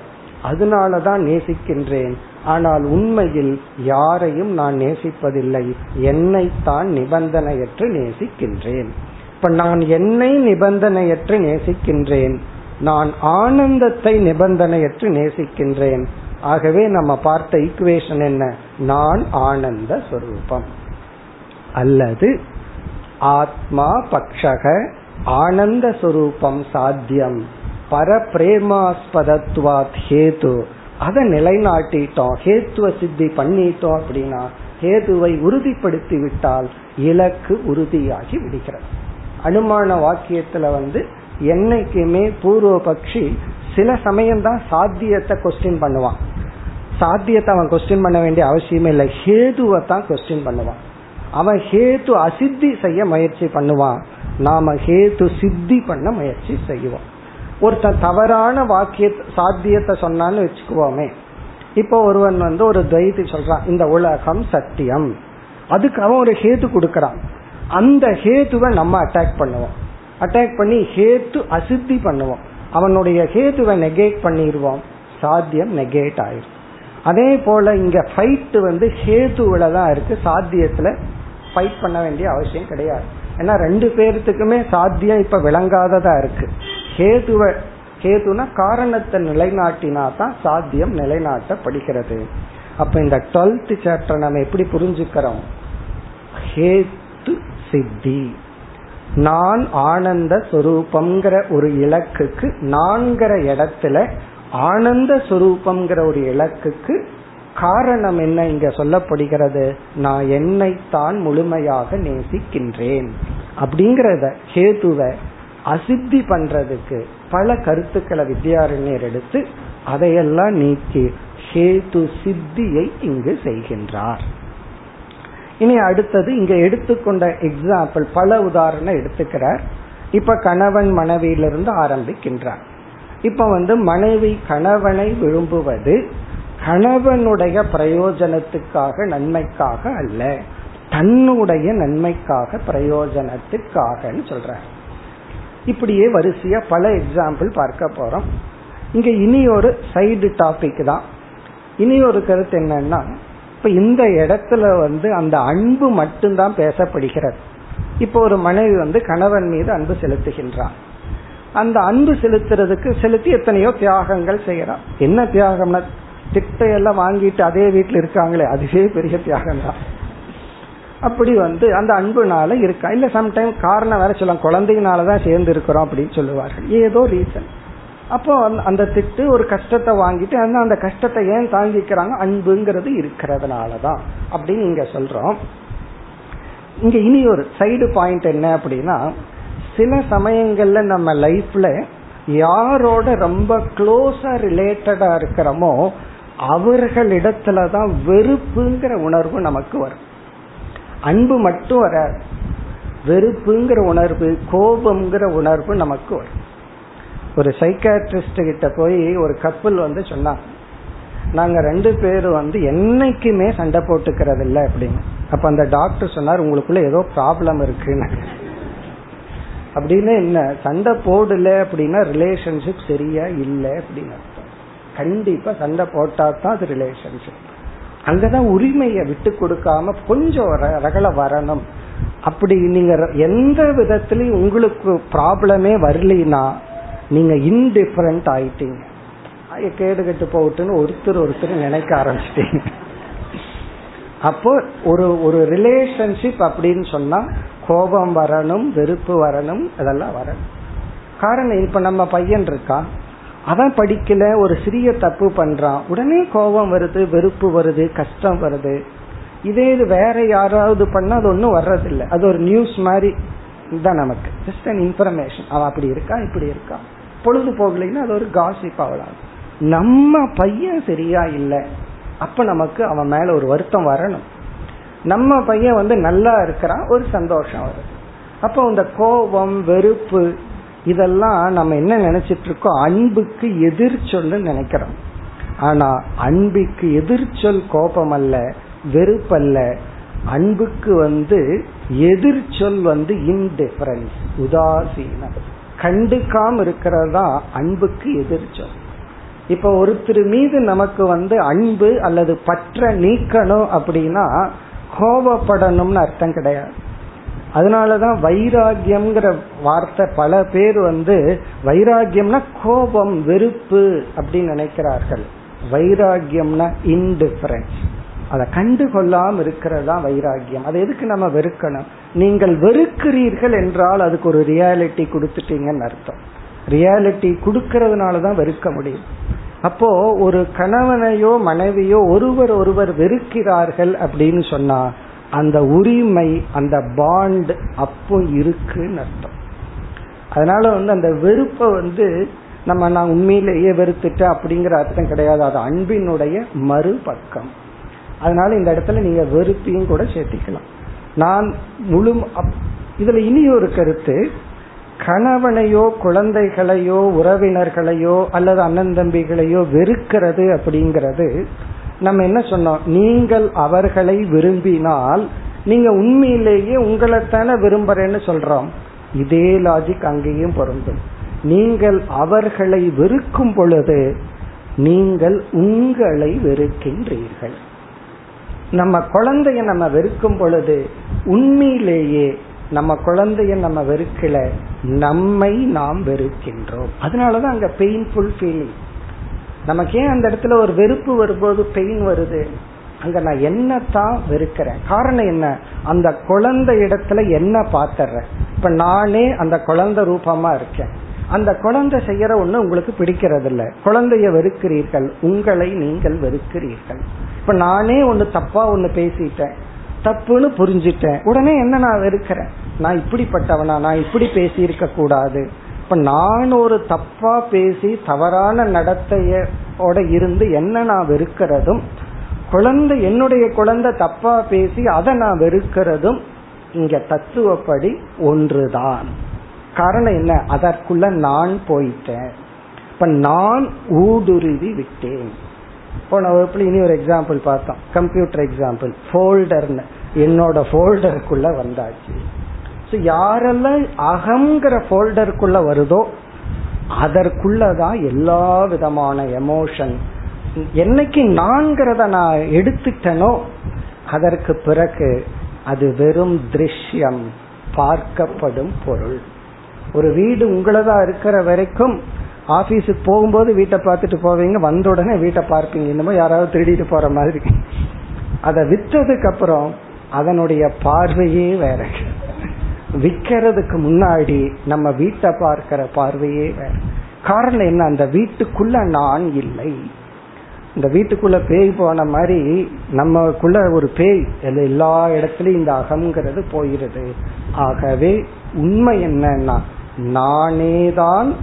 அதனாலதான் நேசிக்கின்றேன். ஆனால் உண்மையில் யாரையும் நான் நேசிப்பதில்லை. என்னைத்தான் நிபந்தனையற்று நேசிக்கின்றேன். இப்ப நான் என்னை நிபந்தனையற்று நேசிக்கின்றேன். நான் ஆனந்தத்தை நிபந்தனையற்று நேசிக்கின்றேன். ஆகவே நம்ம பார்த்த ஈக்குவேஷன் என்ன? நான் ஆனந்த சொரூபம். அல்லது ஆத்மா பக்ஷக ஆனந்த சுரூபம் சாத்தியம். பரபிரேமாஸ்பதத்வாத் ஹேது. அதை நிலைநாட்டிட்டோம். ஹேத்துவ சித்தி பண்ணிட்டோம் அப்படின்னா ஹேதுவை உறுதிப்படுத்தி விட்டால் இலக்கு உறுதியாகி விடுகிறது. அனுமான வாக்கியத்துல வந்து என்னைக்குமே பூர்வ பட்சி சில சமயம் தான் சாத்தியத்தை கொஸ்டின் பண்ணுவான். சாத்தியத்தை அவன் கொஸ்டின் பண்ண வேண்டிய அவசியமே இல்லை. ஹேதுவை தான் கொஸ்டின் பண்ணுவான். அவன் ஹேத்து அசித்தி செய்ய முயற்சி பண்ணுவான். நாம ஹேத்து சித்தி பண்ண முயற்சி செய்வோம். ஒருத்தன் தவறான வாக்கிய சாத்தியத்தை சொன்னான்னு வச்சுக்குவோமே. இப்போ ஒருவன் வந்து ஒரு துவைத்தி சொல்றான் இந்த உலகம் சத்தியம். அதுக்கு அவன் ஒரு ஹேத்து கொடுக்கறான். அந்த ஹேத்துவை நம்ம அட்டாக் பண்ணுவோம். அட்டாக் பண்ணி ஹேத்து அசித்தி பண்ணுவோம். அவனுடைய ஹேத்துவை நெகேட் பண்ணிடுவோம் சாத்தியம் நெகேட் ஆயிரும். அதே போல இங்க ஃபைட் வந்து ஹேத்துவில தான் இருக்கு சாத்தியத்துல ஃபைட் பண்ண வேண்டிய அவசியம் கிடையாது. ஏன்னா ரெண்டு பேர்த்துக்குமே சாத்தியம் இப்ப விளங்காததா இருக்கு. கேதுவ கேதுனா காரணத்தை நிலைநாட்டினா தான் சாத்தியம் நிலைநாட்டப்படுகிறது. அப்ப இந்த டுவெல்த் சாப்டர் நம்ம எப்படி புரிஞ்சுக்கிறோம்? ஹேத்து சித்தி. நான் ஆனந்த சுரூபம்ங்கிற ஒரு இலக்குக்கு நான்கிற இடத்துல ஆனந்த சுரூபம்ங்கிற ஒரு இலக்குக்கு காரணம் என்ன இங்க சொல்லப்படுகிறது? நான் என்னைத்தான் முழுமையாக நேசிக்கின்றேன். அப்படிங்கறத ஹேதுவ அசித்தி பண்றதுக்கு பல கருத்துக்களை வித்யாரண்யர் எடுத்து அதையெல்லாம் நீக்கி ஹேது சித்தியை இங்கு செய்கின்றார். இனி அடுத்தது இங்க எடுத்துக்கொண்ட எக்ஸாம்பிள் பல உதாரணம் எடுத்துக்கிறார். இப்ப கணவன் மனைவியிலிருந்து ஆரம்பிக்கின்றார். இப்ப வந்து மனைவி கணவனை விரும்புவது கணவனுடைய பிரயோஜனத்துக்காக நன்மைக்காக அல்ல. தன்னுடைய நன்மைக்காக பிரயோஜனத்துக்காக சொல்ற. இப்படியே வரிசையா பல எக்ஸாம்பிள் பார்க்க போறோம். இங்க இனி ஒரு சைடு டாபிக் தான். இனி ஒரு கருத்து என்னன்னா இப்ப இந்த இடத்துல வந்து அந்த அன்பு மட்டும்தான் பேசப்படுகிறது. இப்போ ஒரு மனைவி வந்து கணவன் மீது அன்பு செலுத்துகின்றான். அந்த அன்பு செலுத்துறதுக்கு செலுத்தி எத்தனையோ தியாகங்கள் செய்யறான். என்ன தியாகம்னா திட்டையெல்லாம் வாங்கிட்டு அதே வீட்டுல இருக்காங்களே அதுவே பெரிய தியாகம் தான் அப்படி வந்து அந்த அன்புனால இருக்கா? இல்ல சம்டைம் காரணம் வேற சொல்லலாம் குழந்தைங்கனாலதான் சேர்ந்து இருக்கிறோம் அப்படின்னு சொல்லுவார்கள். ஏதோ ரீசன் அப்போ அந்த திட்டு ஒரு கஷ்டத்தை வாங்கிட்டு அந்த அந்த கஷ்டத்தை ஏன் தாங்கிக்கிறாங்க? அன்புங்கிறது இருக்கிறதுனாலதான் அப்படின்னு இங்க சொல்றோம். இங்க இனி ஒரு சைடு பாயிண்ட் என்ன அப்படின்னா சில சமயங்கள்ல நம்ம லைஃப்ல யாரோட ரொம்ப க்ளோஸா ரிலேட்டடா இருக்கிறோமோ அவர்களிடத்துலதான் வெறுப்புங்கிற உணர்வு நமக்கு வரும். அன்பு மட்டும் வராது. வெறுப்புங்கிற உணர்வு கோபம்ங்கிற உணர்வு நமக்கு வரும். ஒரு சைக்காட்ரிஸ்ட் கிட்ட போய் ஒரு கப்பல் வந்து சொன்னாங்க நாங்க ரெண்டு பேரும் வந்து என்னைக்குமே சண்டை போட்டுக்கிறது இல்லை அப்படின்னு. அப்ப அந்த டாக்டர் சொன்னார் உங்களுக்குள்ள ஏதோ ப்ராப்ளம் இருக்குன்னு. அப்படின்னு என்ன சண்டை போடல அப்படின்னா ரிலேஷன்ஷிப் சரியா இல்லை அப்படின்னு கண்டிப்பா சண்டை போட்டா தான் அது ரிலேஷன்ஷிப் அங்கதான் உரிமையை விட்டு கொடுக்காம கொஞ்சம் ரகல வரணும். அப்படி நீங்க எந்த விதத்திலையும் உங்களுக்கு ப்ராப்ளமே வரலினா நீங்க இன்டிஃபரண்ட் ஆயிட்டீங்க. கேடு கட்டு போட்டுன்னு ஒருத்தர் ஒருத்தர் நினைக்க ஆரம்பிச்சிட்டீங்க. அப்போ ஒரு ஒரு ரிலேஷன்ஷிப் அப்படின்னு சொன்னா கோபம் வரணும் வெறுப்பு வரணும் இதெல்லாம் வரணும். காரணம் இப்ப நம்ம பையன் இருக்கா அவன் படிக்கல ஒரு சிறிய தப்பு பண்றான். உடனே கோபம் வருது வெறுப்பு வருது கஷ்டம் வருது. இதே இது வேற யாராவது பண்ணா அது ஒன்றும் வர்றதில்லை. அது ஒரு நியூஸ் மாதிரி தான் நமக்கு. ஜஸ்ட் அன் இன்ஃபர்மேஷன் அவன் அப்படி இருக்கா இப்படி இருக்கா. பொழுது போகலைன்னா அது ஒரு காசிப் ஆகலாம் நம்ம பையன் சரியா இல்லை. அப்ப நமக்கு அவன் மேல ஒரு வருத்தம் வரணும். நம்ம பையன் வந்து நல்லா இருக்கிறான் ஒரு சந்தோஷம் வருது. அப்போ இந்த கோபம் வெறுப்பு இதெல்லாம் நம்ம என்ன நினைச்சிட்டு இருக்கோம் அன்புக்கு எதிர்ச்சொல்னு நினைக்கிறோம். ஆனா அன்புக்கு எதிர்ச்சொல் கோபம் அல்ல வெறுப்பல்ல. அன்புக்கு வந்து எதிர்ச்சொல் வந்து இன்டிஃபரன்ஸ் உதாசீனம். கண்டுக்காம இருக்கிறது தான் அன்புக்கு எதிர்ச்சொல் இப்ப ஒருத்தர் மீது நமக்கு வந்து அன்பு அல்லது பற்ற நீக்கணும் அப்படின்னா கோபப்படணும்னு அர்த்தம் கிடையாது. அதனாலதான் வைராகியம்ங்கிற வார்த்தை பல பேர் வந்து வைராகியம்னா கோபம் வெறுப்பு அப்படின்னு நினைக்கிறார்கள். வைராகியம்னா இன்டிஃபரன்ஸ் அதை கண்டு கொள்ளாம இருக்கிறதா வைராகியம் அதை எதுக்கு நம்ம வெறுக்கணும்? நீங்கள் வெறுக்கிறீர்கள் என்றால் அதுக்கு ஒரு ரியாலிட்டி கொடுத்துட்டீங்கன்னு அர்த்தம். ரியாலிட்டி கொடுக்கறதுனால தான் வெறுக்க முடியும். அப்போ ஒரு கணவனையோ மனைவியோ ஒருவர் ஒருவர் வெறுக்கிறார்கள் அப்படின்னு சொன்னா அந்த உரிமை அந்த பாண்ட் அப்போ இருக்குன்னு அர்த்தம். அதனால வந்து அந்த வெறுப்பை வந்து நம்ம நான் உண்மையிலேயே வெறுத்துட்டேன் அப்படிங்கிற அர்த்தம் கிடையாது. அது அன்பினுடைய மறுபக்கம். அதனால இந்த இடத்துல நீங்க வெறுப்பையும் கூட சேர்த்திக்கலாம். நான் முழு இதுல இனி ஒரு கருத்து. கணவனையோ குழந்தைகளையோ உறவினர்களையோ அல்லது அண்ணன் தம்பிகளையோ வெறுக்கிறது அப்படிங்கிறது நம்ம என்ன சொன்னோம்? நீங்கள் அவர்களை விரும்பினால் நீங்க உண்மையிலேயே உங்களைத்தானே விரும்புறேன்னு சொல்றோம். இதே லாஜிக் அங்கேயும் பொருந்தும். நீங்கள் அவர்களை வெறுக்கும் பொழுது நீங்கள் உங்களை வெறுக்கின்றீர்கள். நம்ம குழந்தைய நம்ம வெறுக்கும் பொழுது உண்மையிலேயே நம்ம குழந்தைய நம்ம வெறுக்கல நம்மை நாம் வெறுக்கின்றோம். அதனாலதான் அங்க பெயின்ஃபுல் ஃபீலிங் நமக்கு ஏன் அந்த இடத்துல ஒரு வெறுப்பு வரும்போது பெயின் வருது. அங்க நான் என்னத்தான் வெறுக்கிறேன்? காரணம் என்ன? அந்த குழந்தை இடத்துல என்ன பாத்துறேன்? இப்ப நானே அந்த குழந்தை ரூபமா இருக்கேன். அந்த குழந்தை செய்யற ஒண்ணு உங்களுக்கு பிடிக்கிறது இல்ல குழந்தைய வெறுக்கிறீர்கள். உங்களை நீங்கள் வெறுக்கிறீர்கள். இப்ப நானே ஒண்ணு தப்பா ஒண்ணு பேசிட்டேன். தப்புன்னு புரிஞ்சிட்டேன். உடனே என்ன நான் வெறுக்கிறேன்? நான் இப்படிப்பட்டவனா? நான் இப்படி பேசியிருக்க கூடாது. அப்ப நான் ஒரு தப்பா பேசி தவறான நடத்தையோட இருந்து என்ன நான் வெறுக்கிறதும் குழந்தை என்னுடைய குழந்தை தப்பா பேசி அதை நான் வெறுக்கிறதும் இங்க தத்துவப்படி ஒன்றுதான். காரணம் என்ன? அதற்குள்ள நான் போயிட்டேன். இப்ப நான் ஊடுருவி விட்டேன். போன வகுப்புல இனி ஒரு எக்ஸாம்பிள் பார்த்தோம். கம்ப்யூட்டர் எக்ஸாம்பிள் ஃபோல்டர்னு என்னோட ஃபோல்டருக்குள்ள வந்தாச்சு. யாரெல்லாம் அகங்கிற ஃபோல்டருக்குள்ள வருதோ அதற்குள்ளதான் எல்லா விதமான எமோஷன் என்னைக்கு நான்கிறத நான் எடுத்துட்டனோ அதற்கு பிறகு அது வெறும் திருஷ்யம் பார்க்கப்படும் பொருள். ஒரு வீடு உங்களதா இருக்கிற வரைக்கும் ஆபீஸுக்கு போகும்போது வீட்டை பார்த்துட்டு போவீங்க வந்த உடனே வீட்டை பார்ப்பீங்க. இன்னமும் யாராவது திருடிட்டு போற மாதிரி. அதை விற்றதுக்கு அப்புறம் அதனுடைய பார்வையே வேற. விக்கிறதுக்கு முன்னாடி நம்ம வீட்டை பார்க்கிற பார்வையே வேற. காரணம் என்ன? அந்த வீட்டுக்குள்ள நான் இல்லை. இந்த வீட்டுக்குள்ள பேய் போன மாதிரி நம்மக்குள்ள ஒரு பேய் எல்லா இடத்துலயும் இந்த அகங்கிறது போயிருது. ஆகவே உண்மை என்னன்னா நானேதான்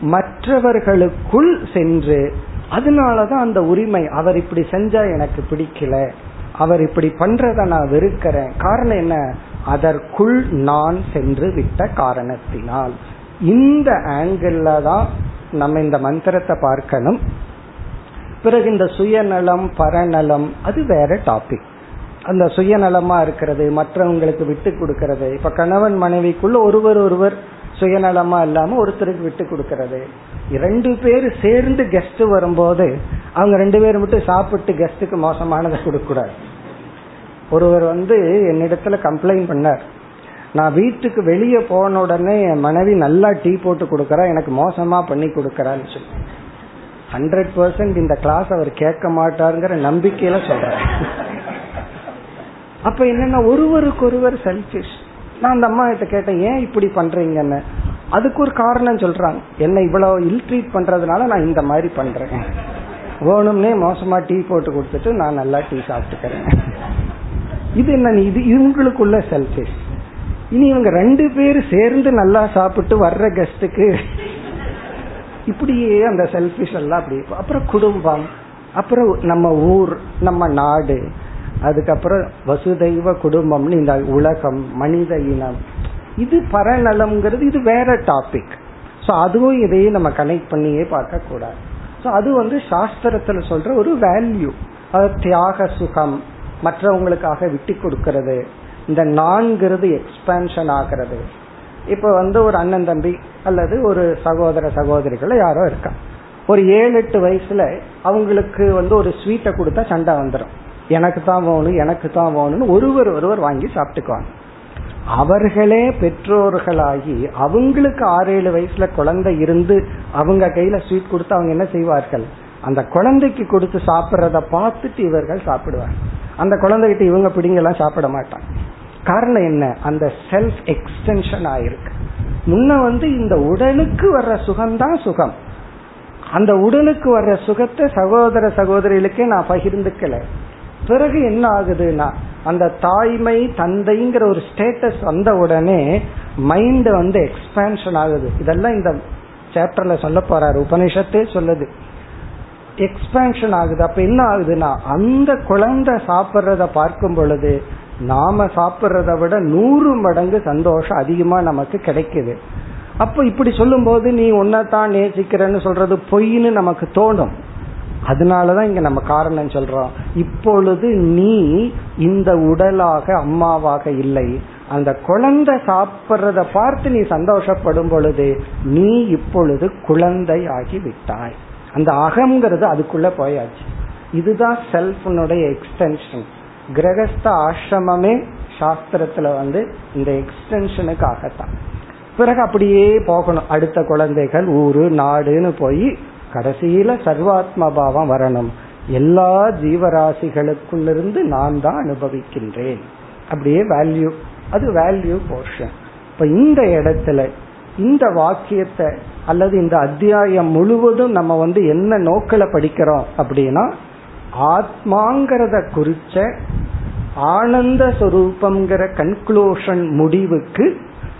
மற்றவர்களுக்குள் சென்று அதனாலதான் அந்த உரிமை. அவர் இப்படி செஞ்சா எனக்கு பிடிக்கல. அவர் இப்படி பண்றத நான் வெறுக்கிறேன். காரணம் என்ன? அதற்குள் நான் சென்று விட்ட காரணத்தினால். இந்த ஆங்கிள் தான் நம்ம இந்த மந்திரத்தை பார்க்கணும். பிறகு இந்த சுயநலம் பரநலம் அது வேற டாபிக் அந்த சுயநலமா இருக்கிறது மற்றவங்களுக்கு விட்டு கொடுக்கறது. இப்ப கணவன் மனைவிக்குள்ள ஒருவர் ஒருவர் சுயநலமா இல்லாம ஒருத்தருக்கு விட்டு கொடுக்கறது. ரெண்டு பேர் சேர்ந்து கெஸ்ட் வரும்போது அவங்க ரெண்டு பேரும் மட்டும் சாப்பிட்டு கெஸ்ட்டுக்கு மோசமானதை கொடுக்க கூடாது ஒருவர் வந்து என்னிடத்துல கம்ப்ளைண்ட் பண்ணார். நான் வீட்டுக்கு வெளியே போன உடனே என் மனைவி நல்லா டீ போட்டு கொடுக்கறா எனக்கு மோசமா பண்ணி கொடுக்கறான்னு சொல்லி. ஹண்ட்ரட் பர்சன்ட் இந்த கிளாஸ் அவர் கேட்க மாட்டாருங்கிற நம்பிக்கையில சொல்றேன் அப்ப என்னன்னா ஒருவருக்கு ஒருவர் செல்பிஷ் நான் அந்த அம்மா கிட்ட கேட்டேன் ஏன் இப்படி பண்றீங்கன்னு? அதுக்கு ஒரு காரணம் சொல்றாங்க. என்ன இவ்வளவு இல் ட்ரீட் பண்றதுனால நான் இந்த மாதிரி பண்றேன். வேணும்னே மோசமா டீ போட்டு கொடுத்துட்டு நான் நல்லா டீ சாப்பிட்டுக்கிறேன். இது என்ன இது இவங்களுக்குள்ள செல்ஃபிஷ் இனி இவங்க ரெண்டு பேர் சேர்ந்து நல்லா சாப்பிட்டு வர்ற கெஸ்டுக்கு இப்படியே அந்த செல்ஃபிஷ் எல்லாம் அப்படி அப்புறம் குடும்பம் அப்புறம் நம்ம ஊர் நம்ம நாடு அதுக்கப்புறம் வசுதைவ குடும்பம்னு இந்த உலகம் மனித இனம். இது பரநலம்ங்கிறது இது வேற டாபிக் ஸோ அதுவும் இதையும் நம்ம கனெக்ட் பண்ணியே பார்க்க கூடாது ஸோ அது வந்து சாஸ்திரத்தில் சொல்ற ஒரு வேல்யூ அது தியாக சுகம். மற்றவங்களுக்காக விட்டு கொடுக்கறது. இந்த நான்கிறது எக்ஸ்பேன்ஷன் ஆகிறது. இப்ப வந்து ஒரு அண்ணன் தம்பி அல்லது ஒரு சகோதர சகோதரிகள் யாரோ இருக்கா ஒரு ஏழு எட்டு வயசுல அவங்களுக்கு வந்து ஒரு ஸ்வீட்டை கொடுத்தா சண்டை வந்துடும் எனக்கு தான் வேணும் எனக்கு தான் வேணும்னு ஒருவர் ஒருவர் வாங்கி சாப்பிட்டுக்குவாங்க. அவர்களே பெற்றோர்களாகி அவங்களுக்கு ஆறு ஏழு வயசுல குழந்தை இருந்து அவங்க கையில ஸ்வீட் கொடுத்து அவங்க என்ன செய்வார்கள்? அந்த குழந்தைக்கு கொடுத்து சாப்பிட்றத பார்த்துட்டு இவர்கள் சாப்பிடுவாங்க அந்த குழந்தைகிட்ட இவங்க பிடிங்கெல்லாம் சாப்பிட மாட்டாங்க. காரணம் என்ன? அந்த செல்ஃப் எக்ஸ்டென்ஷன் ஆயிருக்கு. முன்ன வந்து இந்த உடலுக்கு வர்ற சுகம்தான் சுகம். அந்த உடலுக்கு வர்ற சுகத்தை சகோதர சகோதரிகளுக்கே நான் பகிர்ந்துக்கல. பிறகு என்ன ஆகுதுன்னா அந்த தாய்மை தந்தைங்கிற ஒரு ஸ்டேட்டஸ் வந்த உடனே மைண்ட் வந்து எக்ஸ்பேன்ஷன் ஆகுது. இதெல்லாம் இந்த சாப்டர்ல சொல்ல போறாரு. உபனிஷத்தே சொல்லுது. எக்ஸ்பேன்ஷன் ஆகுது. அப்ப என்ன ஆகுதுன்னா அந்த குழந்தை சாப்பிட்றத பார்க்கும் பொழுது நாம சாப்பிட்றத விட நூறு மடங்கு சந்தோஷம் அதிகமா நமக்கு கிடைக்குது. அப்ப இப்படி சொல்லும் போது நீ உன்னைத்தான் நேசிக்கிறன்னு சொல்றது பொய்ன்னு நமக்கு தோணும். அதனாலதான் இங்க நம்ம காரணம் சொல்றோம். இப்பொழுது நீ இந்த உடலாக அம்மாவாக இல்லை. அந்த குழந்தை சாப்பிட்றத பார்த்து நீ சந்தோஷப்படும் பொழுது நீ இப்பொழுது குழந்தை ஆகி விட்டாய். அந்த அகம்ங்கிறது அதுக்குள்ள போயாச்சு. இதுதான் செல்ஃபனுடைய எக்ஸ்டென்ஷன் கிரகஸ்த ஆசிரமமே சாஸ்திரத்துல வந்து இந்த எக்ஸ்டென்ஷனுக்காகத்தான் பிறகு அப்படியே போகணும். அடுத்த குழந்தைகள் ஊரு நாடுன்னு போய் கடைசியில சர்வாத்ம பாவம் வரணும். எல்லா ஜீவராசிகளுக்குள்ளிருந்து நான் தான் அனுபவிக்கின்றேன். அப்படியே வேல்யூ அது வேல்யூ போர்ஷன் இப்ப இந்த இடத்துல இந்த வாக்கியத்தை அல்லது இந்த அத்தியாயம் முழுவதும் நம்ம வந்து என்ன நோக்கில படிக்கிறோம் அப்படின்னா ஆத்மாங்கிறத குறிச்ச ஆனந்த சொரூபம்ங்கிற கன்க்ளூஷன் முடிவுக்கு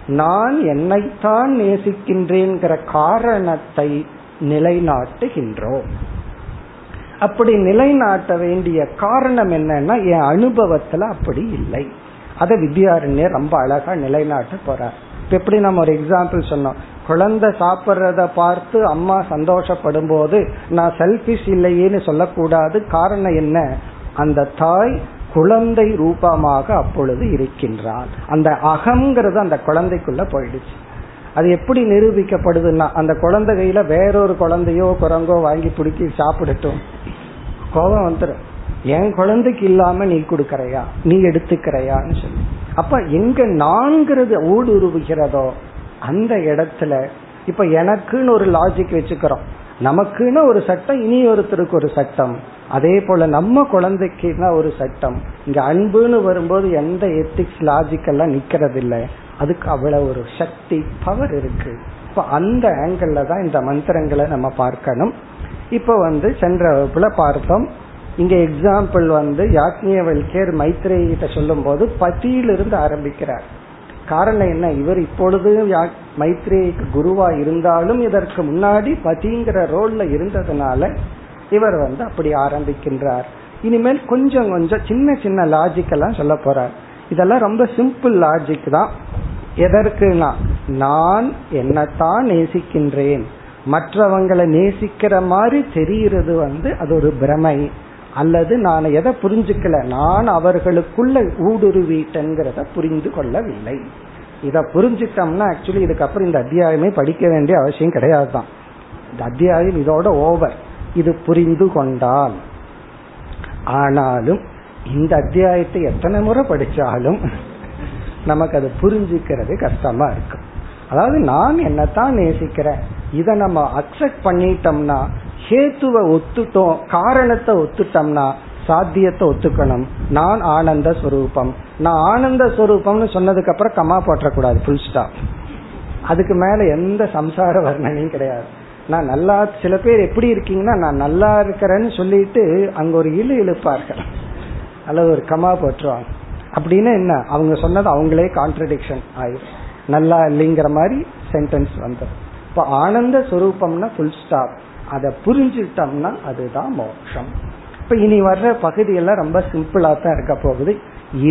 நான் என்னைத்தான் நேசிக்கின்றேங்கிற காரணத்தை நிலைநாட்டுகின்றோம். அப்படி நிலைநாட்ட வேண்டிய காரணம் என்னன்னா என் அனுபவத்துல அப்படி இல்லை. அதை வித்யாரண்யர் ரொம்ப அழகா நிலைநாட்ட போறார். எப்படி நம்ம ஒரு எக்ஸாம்பிள் சொன்னோம். குழந்தை சாப்பிட்றத பார்த்து அம்மா சந்தோஷப்படும் போது நான் செல்பிஷ் இல்லையேன்னு சொல்லக்கூடாது. காரணம் என்ன? அந்த தாய் குழந்தை ரூபமாக அப்பொழுது இருக்கின்றார் அந்த அகங்கிறது அந்த குழந்தைக்குள்ள போயிடுச்சு. அது எப்படி நிரூபிக்கப்படுதுன்னா அந்த குழந்தை கையில வேறொரு குழந்தையோ குரங்கோ வாங்கி பிடிச்சி சாப்பிடட்டும். கோபம் வந்துடும் என் குழந்தைக்கு இல்லாம நீ கொடுக்கறையா? நீ எடுத்துக்கிறையான்னு சொல்லி. அப்ப எங்க நான்கிறது ஊடுருவுகிறதோ அந்த இடத்துல இப்ப எனக்குன்னு ஒரு லாஜிக் வச்சுக்கிறோம். நமக்குன்னு ஒரு சட்டம் இனி ஒருத்தருக்கு ஒரு சட்டம். அதே போல நம்ம குழந்தைக்குன்னா ஒரு சட்டம். இங்க அன்புன்னு வரும்போது எந்த எத்திக்ஸ் லாஜிக் எல்லாம் நிக்கிறது இல்லை அதுக்கு அவ்வளவு ஒரு சக்தி பவர் இருக்கு. இப்ப அந்த ஆங்கிள் தான் இந்த மந்திரங்களை நம்ம பார்க்கணும். இப்ப வந்து சென்ற வகுப்புல பார்த்தோம். இங்க எக்ஸாம்பிள் வந்து யாக்னியவல்கேர் மைத்ரேய கிட்ட சொல்லும் போது பதியிலிருந்து ஆரம்பிக்கிறார். காரணம் என்ன? இவர் இப்பொழுது மைத்ரேயிக்கு குருவா இருந்தாலும் இதற்கு முன்னாடி பதிங்கிற ரோல்ல இருந்ததுனால இவர் வந்து அப்படி ஆரம்பிக்கின்றார். இனிமேல் கொஞ்சம் கொஞ்சம் சின்ன சின்ன லாஜிக் எல்லாம் சொல்ல போறார். இதெல்லாம் ரொம்ப சிம்பிள் லாஜிக் தான். எதற்குனா நான் என்னத்தான் நேசிக்கின்றேன். மற்றவங்களை நேசிக்கிற மாதிரி தெரிகிறது வந்து அது ஒரு பிரமை. அல்லது நான் எதை புரிஞ்சுக்கல நான் அவர்களுக்குள்ள ஊடுருவிட்டேங்கிறத புரிந்து கொள்ளவில்லை. இதை புரிஞ்சுட்டோம்னா ஆக்சுவலி இதுக்கப்புறம் இந்த அத்தியாயமே படிக்க வேண்டிய அவசியம் கிடையாது தான் இந்த அத்தியாயம் இதோட ஓவர் இது புரிந்து கொண்டால் ஆனாலும் இந்த அத்தியாயத்தை எத்தனை முறை படிச்சாலும் நமக்கு அது புரிஞ்சுக்கிறது கஷ்டமா இருக்கும். அதாவது நான் என்னத்தான் நேசிக்கிறேன் இதை நம்ம அக்செப்ட் பண்ணிட்டோம்னா ஹேத்துவை ஒத்துட்டோம் காரணத்தை ஒத்துட்டோம்னா சாத்தியத்தை ஒத்துக்கணும். நான் ஆனந்த ஸ்வரூபம். நான் ஆனந்த ஸ்வரூபம்னு சொன்னதுக்கு அப்புறம் கமா போட்டக்கூடாது ஃபுல் ஸ்டாப் அதுக்கு மேல எந்த சம்சார வர்ணனையும் கிடையாது. நான் நல்லா சில பேர் எப்படி இருக்கீங்கன்னா நான் நல்லா இருக்கிறேன்னு சொல்லிட்டு அங்க ஒரு இழு இழுப்பார்கள். அல்லது ஒரு கமா போட்டுருவாங்க அப்படின்னு என்ன? அவங்க சொன்னது அவங்களே கான்ட்ரடிக்ஷன் ஆயிரும். நல்லா இல்லைங்கிற மாதிரி சென்டென்ஸ் வந்துடும் இப்போ ஆனந்த சுரூபம்னா ஃபுல் ஸ்டாப் அதை புரிஞ்சுட்டோம்னா அதுதான் மோட்சம். இப்ப இனி வர்ற பகுதியெல்லாம் ரொம்ப சிம்பிளா தான் இருக்க போகுது.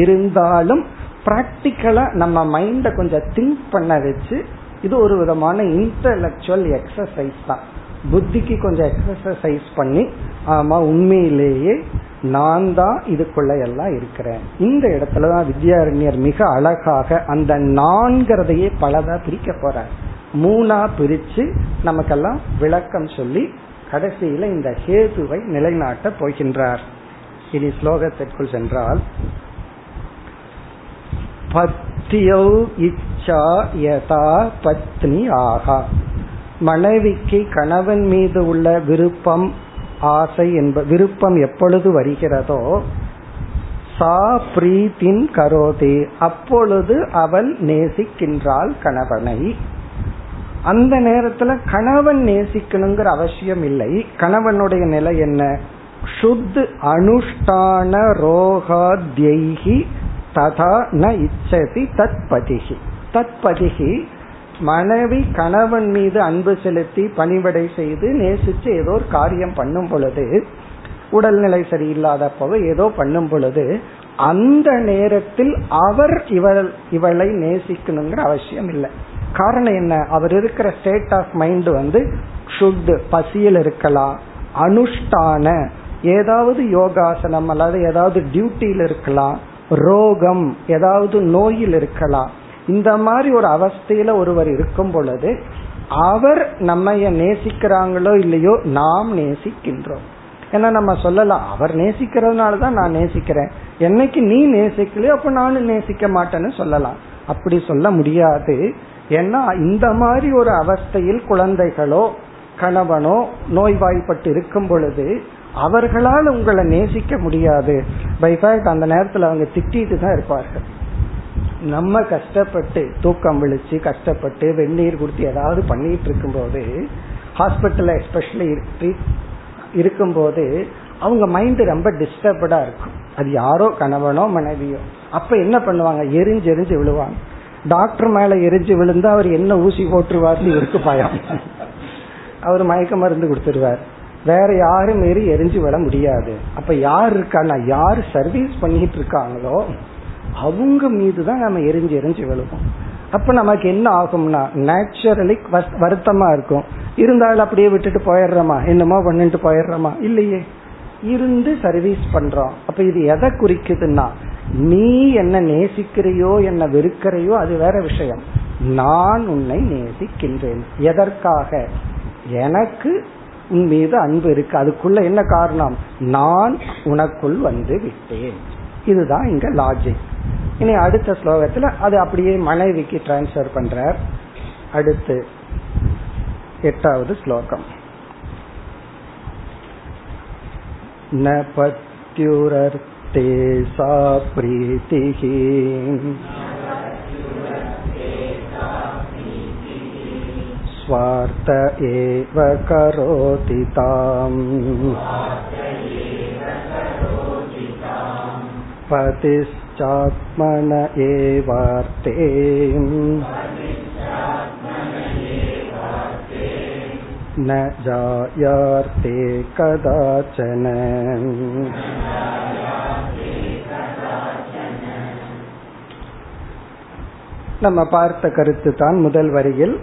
இருந்தாலும் பிராக்டிக்கலா நம்ம மைண்ட கொஞ்சம் திங்க் பண்ண வச்சு இது ஒரு விதமான இன்டலக்சுவல் எக்ஸசைஸ் தான். புத்திக்கு கொஞ்சம் எக்ஸசைஸ் பண்ணி ஆமா உண்மையிலேயே நான் தான் இதுக்குள்ள எல்லாம் இருக்கிறேன். இந்த இடத்துலதான் வித்யாரண்யர் மிக அழகாக அந்த நான்கிறதையே பலதா பிரிக்க போறார். மூணா பிரிச்சு நமக்கெல்லாம் விளக்கம் சொல்லி கடைசியில இந்த ஹேதுவை நிலைநாட்ட போகின்றார். இனி ஸ்லோகத்திற்குள் சென்றால் பத்தியௌ இச்சா யதா பத்னி ஆகா. மனைவிக்கு கணவன் மீது உள்ள விருப்பம் ஆசை என்ப விருப்பம் எப்பொழுது வருகிறதோ சா பிரீத்தின் கரோதி. அப்பொழுது அவள் நேசிக்கின்றாள் கணவனை. அந்த நேரத்துல கணவன் நேசிக்கணுங்கிற அவசியம் இல்லை. கணவனுடைய நிலை என்ன? சுத் அனுஷ்டான ரோகாத்யி ததா ந இச்சதி தத்பதிகி தத்பதிகி மனைவி கணவன் மீது அன்பு செலுத்தி பணிவடை செய்து நேசிச்சு ஏதோ ஒரு காரியம் பண்ணும் பொழுது உடல்நிலை சரியில்லாதப்போ ஏதோ பண்ணும் பொழுது அந்த நேரத்தில் அவர் இவள் இவளை நேசிக்கணுங்கிற அவசியம் இல்லை. காரணம் என்ன? அவர் இருக்கிற ஸ்டேட் ஆஃப் மைண்ட் வந்து சுத் பசியில் இருக்கலாம் அனுஷ்டான ஏதாவது யோகாசனம் அல்லது ஏதாவது டியூட்டியில் இருக்கலாம் ரோகம் ஏதாவது நோயில் இருக்கலாம். இந்த மாதிரி ஒரு அவஸ்தையில ஒருவர் இருக்கும் பொழுது அவர் நம்ம நேசிக்கிறாங்களோ இல்லையோ நாம் நேசிக்கின்றோம். ஏன்னா நம்ம சொல்லலாம் அவர் நேசிக்கிறதுனால தான் நான் நேசிக்கிறேன். என்னைக்கு நீ நேசிக்கலையோ அப்ப நானும் நேசிக்க மாட்டேன்னு சொல்லலாம். அப்படி சொல்ல முடியாது. ஏன்னா இந்த மாதிரி ஒரு அவஸ்தையில் குழந்தைகளோ கணவனோ நோய்வாய்ப்பட்டு இருக்கும் பொழுது அவர்களால் உங்களை நேசிக்க முடியாது. பைஃபேக்ட் அந்த நேரத்தில் அவங்க திட்டிட்டு தான் இருப்பார்கள். நம்ம கஷ்டப்பட்டு தூக்கம் விழிச்சு கஷ்டப்பட்டு வெந்நீர் கொடுத்து ஏதாவது பண்ணிட்டு இருக்கும்போது ஹாஸ்பிட்டல்ல எஸ்பெஷலி இருக்கும்போது அவங்க மைண்ட் ரொம்ப டிஸ்டர்படா இருக்கும். அது யாரோ கணவனோ மனைவியோ. அப்ப என்ன பண்ணுவாங்க? எரிஞ்செரிஞ்சு விழுவாங்க. டாக்டர் மேல எரிஞ்சு விழுந்தா அவர் என்ன ஊசி போட்டுருவார் இருக்கு பயம். அவர் மயக்க மருந்து கொடுத்துருவார். வேற யாரும் மீறி எரிஞ்சு விட முடியாது. அப்ப யார் இருக்கான்னா யார் சர்வீஸ் பண்ணிட்டு இருக்காங்களோ அவங்க மீது தான் நம்ம எரிஞ்சு எரிஞ்சு விழுவோம். அப்ப நமக்கு என்ன ஆகும்னா நேச்சுரலி வருத்தமா இருக்கும். இருந்தாலும் அப்படியே விட்டுட்டு போயிடுறோமா? என்னமோ பண்ணிட்டு போயிடுறோமா? இல்லையே. இருந்து சர்வீஸ் பண்றோம். அப்ப இது எதை குறிக்குதுன்னா நீ என்ன நேசிக்கிறையோ என்ன வெறுக்கிறையோ அது வேற விஷயம் நான் உன்னை நேசிக்கின்றேன் எதற்காக எனக்கு உன் மீது அன்பு இருக்கு அதுக்குள்ள என்ன காரணம் நான் உனக்குள் வந்து விட்டேன் இதுதான் இங்க லாஜிக் இனி அடுத்த ஸ்லோகத்துல அது அப்படியே மனைவிக்கு டிரான்ஸ்பர் பண்றார் அடுத்து எட்டாவது ஸ்லோகம் न पत्युरर्थे सा प्रीतिः। स्वार्थ एव करोति ताम्। पतिश्चात्मन एवार्थे न जायार्थे कदाचन நம்ம பார்த்த கருத்து தான் முதல் வரியில்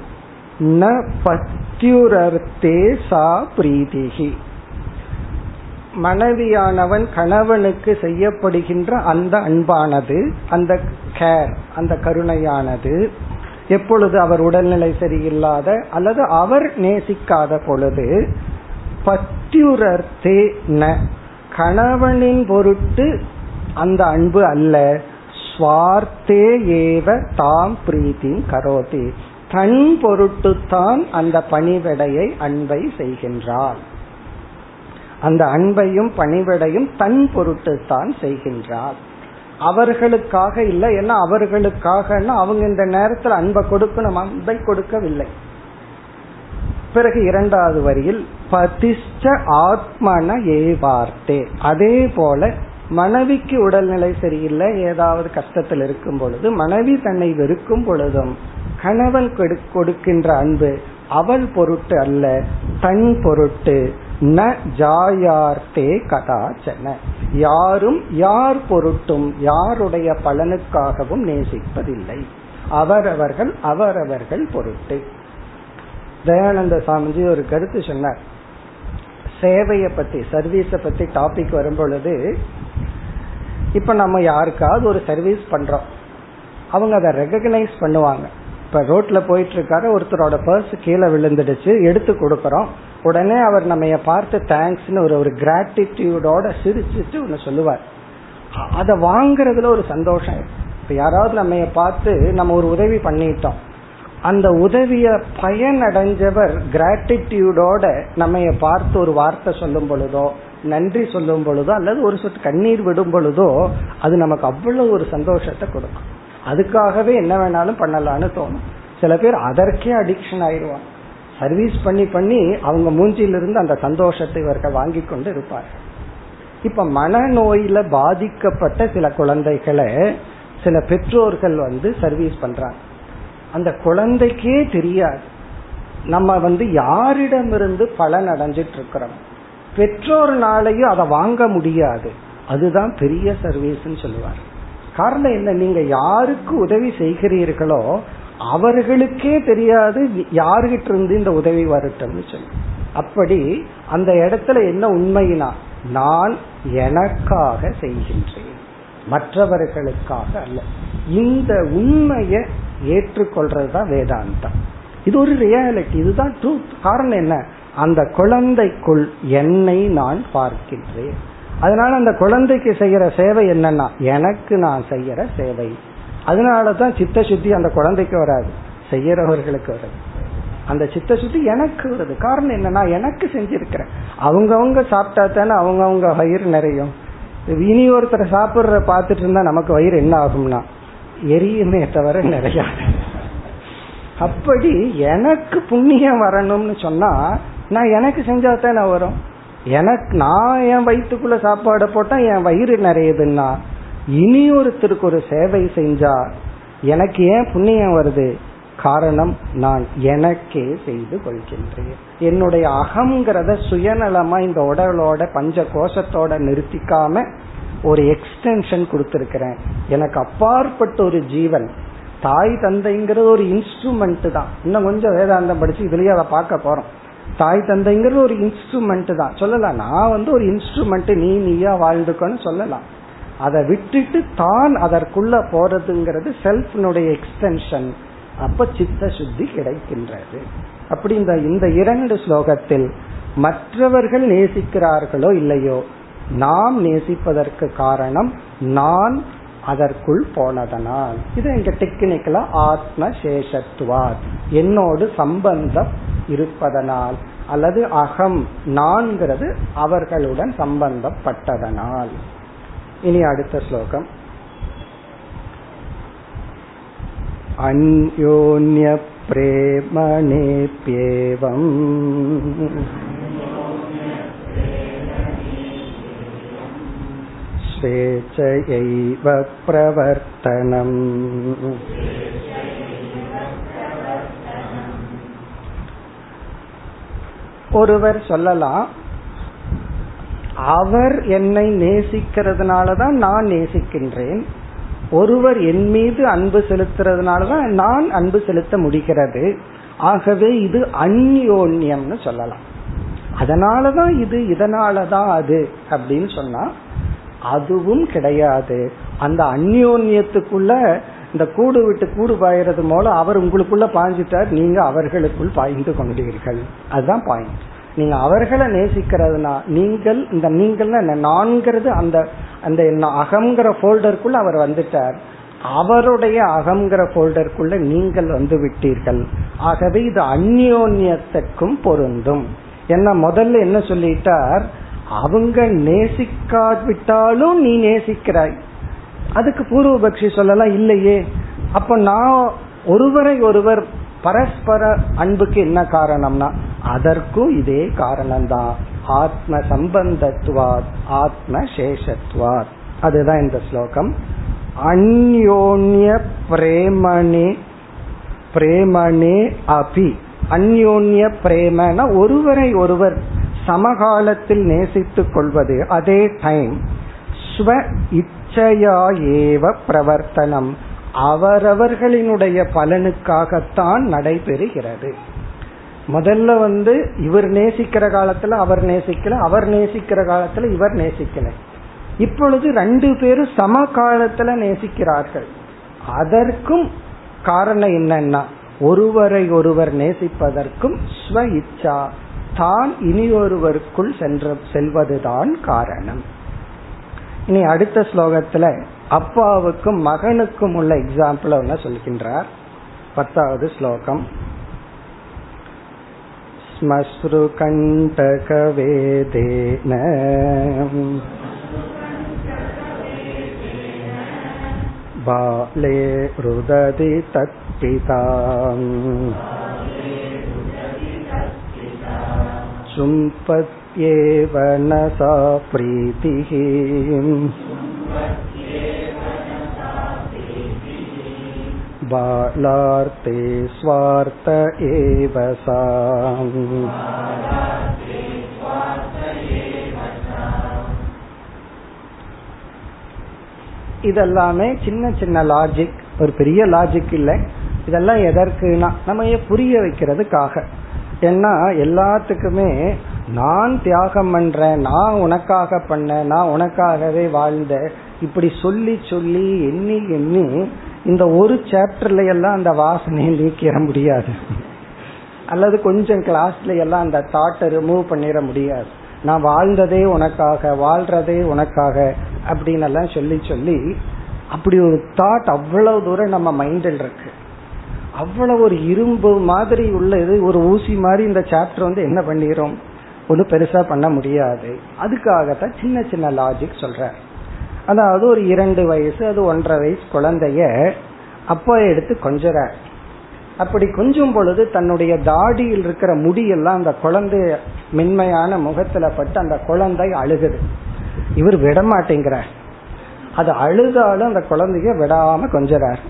ந பத்யுரர்த்தே சா பிரீதிகி மனைவியானவன் கணவனுக்கு செய்யப்படுகின்ற அந்த அன்பானது அந்த கேர் அந்த கருணையானது எப்பொழுது அவர் உடல்நிலை சரியில்லாத அல்லது அவர் நேசிக்காத பொழுது பத்யுரர்த்தே ந. கணவனின் பொருட்டு அந்த அன்பு அல்ல. ஸ்வார்த்தே ஏவ தாம் பிரீத்தி கரோதி. தன் பொருட்டுத்தான் அந்த பணிவிடையை அன்பை செய்கின்றார் அந்த அன்பையும் பணிவிடையும் தன் பொருட்டுத்தான் செய்கின்றார் அவர்களுக்காக இல்லை ஏன்னா அவர்களுக்காக அவங்க இந்த நேரத்தில் அன்பை கொடுக்கணும் அன்பை கொடுக்கவில்லை. பிறகு இரண்டாவது வரியில் பதிஷ்ட ஆத்மன ஏவார்த்தே. அதே போல மனைவிக்கு உடல்நிலை சரியில்லை ஏதாவது கஷ்டத்தில் இருக்கும் பொழுது மனைவி தன்னை வெறுக்கும் பொழுதும் கணவன் கொடுக்கின்ற அன்பு அவள் பொருட்டு அல்ல தன் பொருட்டு ந ஜாயார்த்தே கதாச்சன. யாரும் யார் பொருட்டும் யாருடைய பலனுக்காகவும் நேசிப்பதில்லை. அவரவர்கள் அவரவர்கள் பொருட்டு. தயானந்த சாமிஜி ஒரு கருத்து சொன்னார். சேவையை பத்தி சர்வீஸ பத்தி டாபிக் வரும் பொழுது இப்ப நம்ம யாருக்காவது ஒரு சர்வீஸ் பண்றோம். அவங்க அதை ரெகக்னைஸ் பண்ணுவாங்க. இப்ப ரோட்ல போயிட்டு இருக்காரு ஒருத்தரோட பர்ஸ் கீழே விழுந்துடுச்சு எடுத்து கொடுக்கறோம். உடனே அவர் நம்ம பார்த்து தேங்க்ஸ்னு ஒரு ஒரு கிராட்டிடியூடோட சிரிச்சிட்டு ஒன்னு சொல்லுவார். அதை வாங்குறதுல ஒரு சந்தோஷம் இப்ப யாராவது நம்ம பார்த்து நம்ம ஒரு உதவி பண்ணிட்டோம். அந்த உதவிய பயன் அடைஞ்சவர் கிராட்டிடியூடோட நம்ம பார்த்து ஒரு வார்த்தை சொல்லும் பொழுதோ நன்றி சொல்லும் பொழுதோ அல்லது ஒரு சொட்டு கண்ணீர் விடும் பொழுதோ அது நமக்கு அவ்வளவு ஒரு சந்தோஷத்தை கொடுக்கும். அதுக்காகவே என்ன வேணாலும் பண்ணலாம்னு தோணும். சில பேர் அதற்கே அடிக்ஷன் ஆயிடுவாங்க சர்வீஸ் பண்ணி பண்ணி அவங்க மூஞ்சியிலிருந்து அந்த சந்தோஷத்தை இவர்கள் வாங்கி கொண்டு இருப்பார்கள். இப்ப மனநோயில பாதிக்கப்பட்ட சில குழந்தைகளை சில பெற்றோர்கள் வந்து சர்வீஸ் பண்றாங்க. அந்த குழந்தைக்கே தெரியாது. நம்ம வந்து யாரிடமிருந்து பலன் அடைஞ்சிட்டு இருக்கிறோம் பெற்றோர்னாலையும் அதை வாங்க முடியாது. அதுதான் பெரிய சர்வீஸ்ன்னு சொல்லுவார். காரணம் என்ன? நீங்க யாருக்கு உதவி செய்கிறீர்களோ அவர்களுக்கே தெரியாது யாருகிட்ட இருந்து இந்த உதவி வரட்டும்னு சொல்லி. அப்படி அந்த இடத்துல என்ன உண்மையினா நான் எனக்காக செய்கின்றேன். மற்றவர்களுக்காக அல்ல. இந்த உண்மையை ஏற்றுக்கொள்றது தான் வேதாந்தம். இது ஒரு ரியாலிட்டி இதுதான் ட்ரூத் காரணம் என்ன? அந்த குழந்தைக்குள் என்னை நான் பார்க்கின்றேன். அதனால அந்த குழந்தைக்கு செய்யற சேவை என்னன்னா எனக்கு நான் செய்யற சேவை. அதனாலதான் சித்த சுத்தி அந்த குழந்தைக்கு வராது செய்யறவர்களுக்கு வராது. அந்த சித்த சுத்தி எனக்கு வருது. காரணம் என்னன்னா எனக்கு செஞ்சிருக்கிறேன். அவங்கவுங்க சாப்பிட்டா தானே அவங்கவுங்க வயிறு நிறையும். இனி ஒருத்தர் சாப்பிடுற பார்த்துட்டு இருந்தா நமக்கு வயிறு என்ன ஆகும்னா எரியுமே தவிர நிறைய அப்படி எனக்கு புண்ணியம் வரணும்னு சொன்னா நான் எனக்கு செஞ்சா தானே வரும். எனக்கு நான் என் வயிற்றுக்குள்ள சாப்பாடு போட்டா என் வயிறு நிறையுதுன்னா இனி ஒருத்தருக்கு ஒரு சேவை செஞ்சா எனக்கு ஏன் புண்ணியம் வருது? காரணம் நான் எனக்கே செய்து கொள்கின்றேன். என்னுடைய அகங்கிறத சுயநலமா இந்த உடலோட பஞ்ச கோஷத்தோட நிறுத்திக்காம ஒரு எக்ஸ்டென்ஷன் கொடுத்திருக்கிறேன். எனக்கு அப்பாற்பட்ட ஒரு ஜீவன் தாய் தந்தைங்கிறது ஒரு இன்ஸ்ட்ருமெண்ட் தான். இன்னும் கொஞ்சம் வேதாந்தம் படிச்சு இதுலயே அதை பார்க்க போறோம். தாய் தந்தைங்கிறது ஒரு இன்ஸ்ட்ருமெண்ட் தான். சொல்லலாம் நான் வந்து ஒரு இன்ஸ்ட்ருமெண்ட் நீ நீயா வாழ்ந்துக்கன்னு சொல்லலாம். அதை விட்டுட்டு தான் அதற்குள்ள போறதுங்கிறது செல்ஃப்னுடைய எக்ஸ்டென்ஷன் அப்ப சித்த சுத்தி கிடைக்கின்றது. அப்படி இந்த இந்த இரண்டு ஸ்லோகத்தில் மற்றவர்கள் நேசிக்கிறார்களோ இல்லையோ நாம் நேசிப்பதற்கு காரணம் நான் அதற்குள் போனதனால். இது எங்க டெக்னிக்கலா ஆத்ம சேஷத்துவார் என்னோடு சம்பந்தம் இருப்பதனால் அல்லது அகம் நான்கிறது அவர்களுடன் சம்பந்தப்பட்டதனால். இனி அடுத்த ஸ்லோகம் अन्योन्यप्रेमणेऽप्येवम् स्वेच्छयैव प्रवर्तनम् ஒருவர் சொல்லலாம் அவர் என்னை நேசிக்கிறதுனால தான் நான் நேசிக்கின்றேன். ஒருவர் என் மீது அன்பு செலுத்துறதுனால தான் நான் அன்பு செலுத்த முடிகிறது. ஆகவே இது அந்யோன்யம்னு சொல்லலாம். அதனாலதான் இது இதனாலதான் அது அப்படின்னு சொன்னா அதுவும் கிடையாது. அந்த அந்யோன்யத்துக்குள்ள இந்த கூடு விட்டு கூடு பாயறது மூலம் அவர் உங்களுக்குள்ள பாய்ஞ்சிட்டார் நீங்க அவர்களுக்குள் பாய்ந்து கொண்டீர்கள். அதுதான் பாயிண்ட் நீங்க அவர்களை நேசிக்கிறதுனா நீங்கள் இந்த நீங்கள் நான்கிறது அந்த அந்த அகம்ங்கிற போல்டருக்குள்ள அவர் வந்துட்டார். அவருடைய அகம்ங்கிற போல்டருக்குள்ள நீங்கள் வந்து விட்டீர்கள். ஆகவே இது அந்யோன்யத்துக்கும் பொருந்தும். என்ன முதல்ல என்ன சொல்லிட்டார்? அவங்க நேசிக்காவிட்டாலும் நீ நேசிக்கிறாய். அதுக்கு பூர்வபக்ஷி சொல்லலாம் இல்லையே. அப்ப நான் ஒருவரை ஒருவர் பரஸ்பர அன்புக்கு என்ன காரணம்னா அதற்கும் இதே காரணம்தான். ஆத்ம சம்பந்தத்துவாத் ஆத்ம சேஷத்துவாத் அதுதான் இந்த ஸ்லோகம். அந்யோன்ய பிரேமணே பிரேமணே அபி. அந்யோன்ய பிரேமன ஒருவரை ஒருவர் சமகாலத்தில் நேசித்துக் கொள்வது அதே டைம். ஸ்வ இச்சையா ஏவ பிரவர்த்தனம். அவரவர்களினுடைய பலனுக்காகத்தான் நடைபெறுகிறது. முதல்ல வந்து இவர் நேசிக்கிற காலத்துல அவர் நேசிக்கல அவர் நேசிக்கிற காலத்துல இவர் நேசிக்கல. இப்பொழுது ரெண்டு பேரும் சம காலத்துல நேசிக்கிறார்கள். அதற்கும் காரணம் என்னன்னா ஒருவரை ஒருவர் நேசிப்பதற்கும் ஸ்வ இச்சா தான் இனி ஒருவருக்குள் சென்ற செல்வதுதான் காரணம். இனி அடுத்த ஸ்லோகத்துல அப்பாவுக்கும் மகனுக்கும் உள்ள எக்ஸாம்பிள் ஒன்னு சொல்கின்றார். பத்தாவது ஸ்லோகம். श्मश्रुकण्टकवेदेन बाले रुदति तत्पिता चुम्पत्येव न सा प्रीतिः बालार्ते स्वार्थ एव सा இதெல்லாமே சின்ன சின்ன லாஜிக் ஒரு பெரிய லாஜிக் இல்லை இதெல்லாம் எதற்குனா நம்ம புரிய வைக்கிறதுக்காக ஏன்னா எல்லாத்துக்குமே நான் தியாகம் பண்றேன் நான் உனக்காக பண்ண நான் உனக்காகவே வாழ்ந்த இப்படி சொல்லி சொல்லி எண்ணி எண்ணி இந்த ஒரு சாப்டர்ல எல்லாம் அந்த வாசனையை நீக்கிற முடியாது. அல்லது கொஞ்சம் கிளாஸ்ல எல்லாம் அந்த தாட்டை ரிமூவ் பண்ணிட முடியாது. நான் வாழ்ந்ததே உனக்காக வாழ்றதே உனக்காக அப்படின்னு எல்லாம் சொல்லி சொல்லி அப்படி ஒரு தாட் அவ்வளவு தூரம் நம்ம மைண்டில் இருக்கு. அவ்வளவு ஒரு இரும்பு மாதிரி உள்ளது ஒரு ஊசி மாதிரி இந்த சாப்டர் வந்து என்ன பண்ணிரும்? ஒன்றும் பெருசா பண்ண முடியாது. அதுக்காகத்தான் சின்ன சின்ன லாஜிக் சொல்ற அதாவது ஒரு இரண்டு வயசு அது ஒன்றரை வயசு குழந்தைய அப்பா எடுத்து கொஞ்சற. அப்படி கொஞ்சும் பொழுது தன்னுடைய தாடியில் இருக்கிற முடியெல்லாம் அந்த குழந்தை மென்மையான முகத்துல பட்டு அந்த குழந்தை அழுகுது. இவர் விட மாட்டேங்கிறார் அது அழுதாலும் அந்த குழந்தைய விடாம கொஞ்சறார்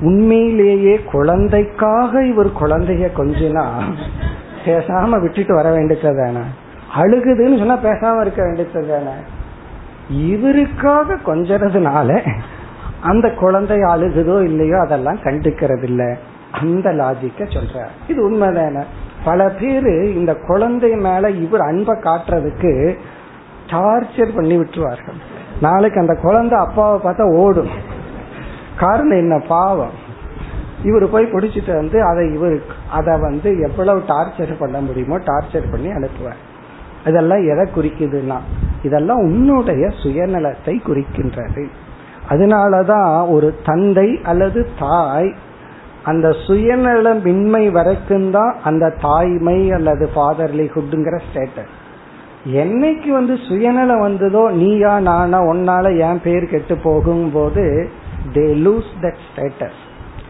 உண்மையிலேயே குழந்தைக்காக இவர் குழந்தைய கொஞ்சினா பேசாம விட்டுட்டு வர வேண்டியது தானே? அழுகுதுன்னு சொன்னா பேசாம இருக்க வேண்டியது தானே? இவருக்காக கொஞ்சதுனால அந்த குழந்தை அழுகுதோ இல்லையோ அதெல்லாம் கண்டுக்கிறது இல்ல அந்த லாஜிக்க சொல்ற இது உண்மைதான? பல பேரு இந்த குழந்தை மேல இவர் அன்பை காட்டுறதுக்கு டார்ச்சர் பண்ணி விட்டுருவார்கள். நாளைக்கு அந்த குழந்தை அப்பாவை பார்த்தா ஓடும். காரணம் என்ன? பாவம். இவர் போய் பிடிச்சிட்டு வந்து அதை இவர் அதை வந்து எவ்வளவு டார்ச்சர் பண்ண முடியுமோ டார்ச்சர் பண்ணி அனுப்புவார். இதெல்லாம் எதை குறிக்குதுன்னா இதெல்லாம் உன்னுடைய சுயநலத்தை குறிக்கின்றது. அதனாலதான் ஒரு தந்தை அல்லது தாய் அந்த சுயநலமின்மை வரைக்கும் தான் அந்த தாய்மை அல்லது ஃபாதர்லிஹுட்ங்கிற ஸ்டேட்டஸ் என்னைக்கு வந்து சுயநலம் வந்ததோ நீயா நானா உன்னால என் பேர் கெட்டு போகும் போது தே லூஸ் தட் ஸ்டேட்டஸ்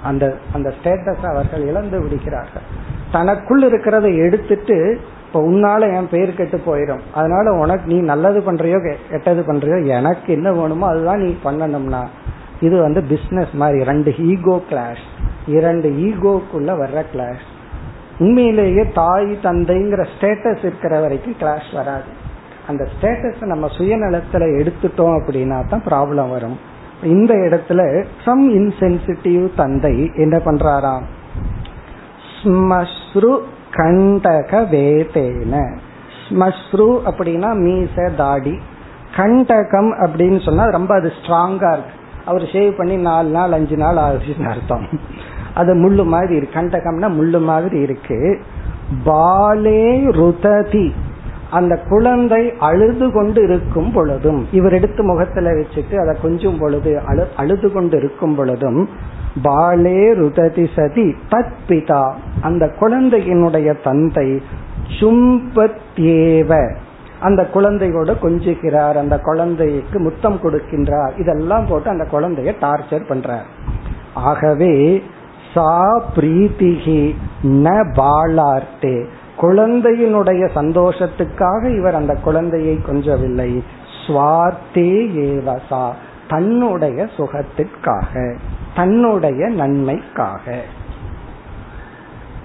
அந்த அந்த ஸ்டேட்டஸ் அவர்கள் இழந்து விடுகிறார்கள். தனக்குள் இருக்கிறத எடுத்துட்டு இப்ப உன்னால என் பேர் கெட்டு போயிடும் அதனால உனக்கு நீ நல்லது பண்றியோ கெட்டது பண்றியோ எனக்கு என்ன வேணுமோ அதுதான் நீ பண்ணணும்னா. இது வந்து பிசினஸ் மாதிரி ரெண்டு ஈகோ கிளாஷ் இரண்டு ஈகோக்குள்ள வர்ற கிளாஷ் உண்மையிலேயே தாய் தந்தைங்கிற ஸ்டேட்டஸ் இருக்கிற வரைக்கும் கிளாஷ் வராது. அந்த ஸ்டேட்டஸ் நம்ம சுயநலத்துல எடுத்துட்டோம் அப்படின்னா தான் ப்ராப்ளம் வரும். இந்த இடத்துல சம் இன்சென்சிட்டிவ் தந்தை என்ன பண்றாராம்? ஸ்மஸ்ரு கண்டக வேதேன ஸ்மஸ்ரு அப்படின்னா மீச தாடி. கண்டகம் அப்படின்னு சொன்னா ரொம்ப அது ஸ்ட்ராங்கா இருக்கு. அவர் ஷேவ் பண்ணி நாலு நாள் அஞ்சு நாள் ஆகுதுன்னு அர்த்தம். அது முள்ளு மாதிரி இருக்கு. கண்டகம்னா முள்ளு மாதிரி இருக்கு. பாலே ருததி. அந்த குழந்தை அழுது கொண்டு இருக்கும் பொழுதும் இவர் எடுத்து முகத்துல வச்சுட்டு அதை கொஞ்சம் பொழுது அழு அழுது கொண்டு இருக்கும் பொழுதும் பாலே ருததி சதி தத் பிதா அந்த குழந்தையினுடைய தந்தை சும்பத்யேவ. அந்த குழந்தையோட கொஞ்சுகிறார். அந்த குழந்தைக்கு முத்தம் கொடுக்கின்றார். இதெல்லாம் போட்டு அந்த குழந்தைய டார்ச்சர் பண்றார். ஆகவே சா பிரீத்திகி ந பாலார்த்தே. குழந்தையினுடைய சந்தோஷத்துக்காக இவர் அந்த குழந்தையை கொஞ்சவில்லை. சுவார்த்தே ஏவசா. தன்னுடைய சுகத்திற்காக. தன்னுடைய நன்மைக்காக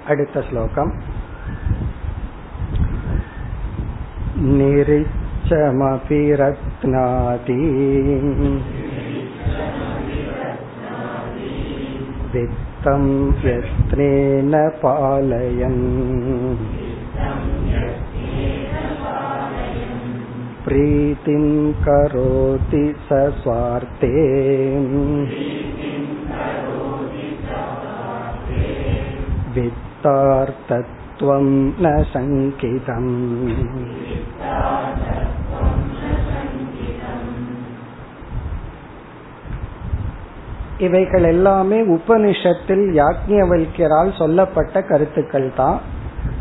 அடுத்த ஸ்லோகம் निरिच्छमपि रत्नादि वित्तं यत्नेन पालयन् प्रीतिं करोति स स्वार्थे वित्तार्थत्वं न शङ्कितम् இவைகள் எல்லாமே உபனிஷத்தில் யாக்ஞவல்யரால் சொல்லப்பட்ட கருத்துக்கள் தான்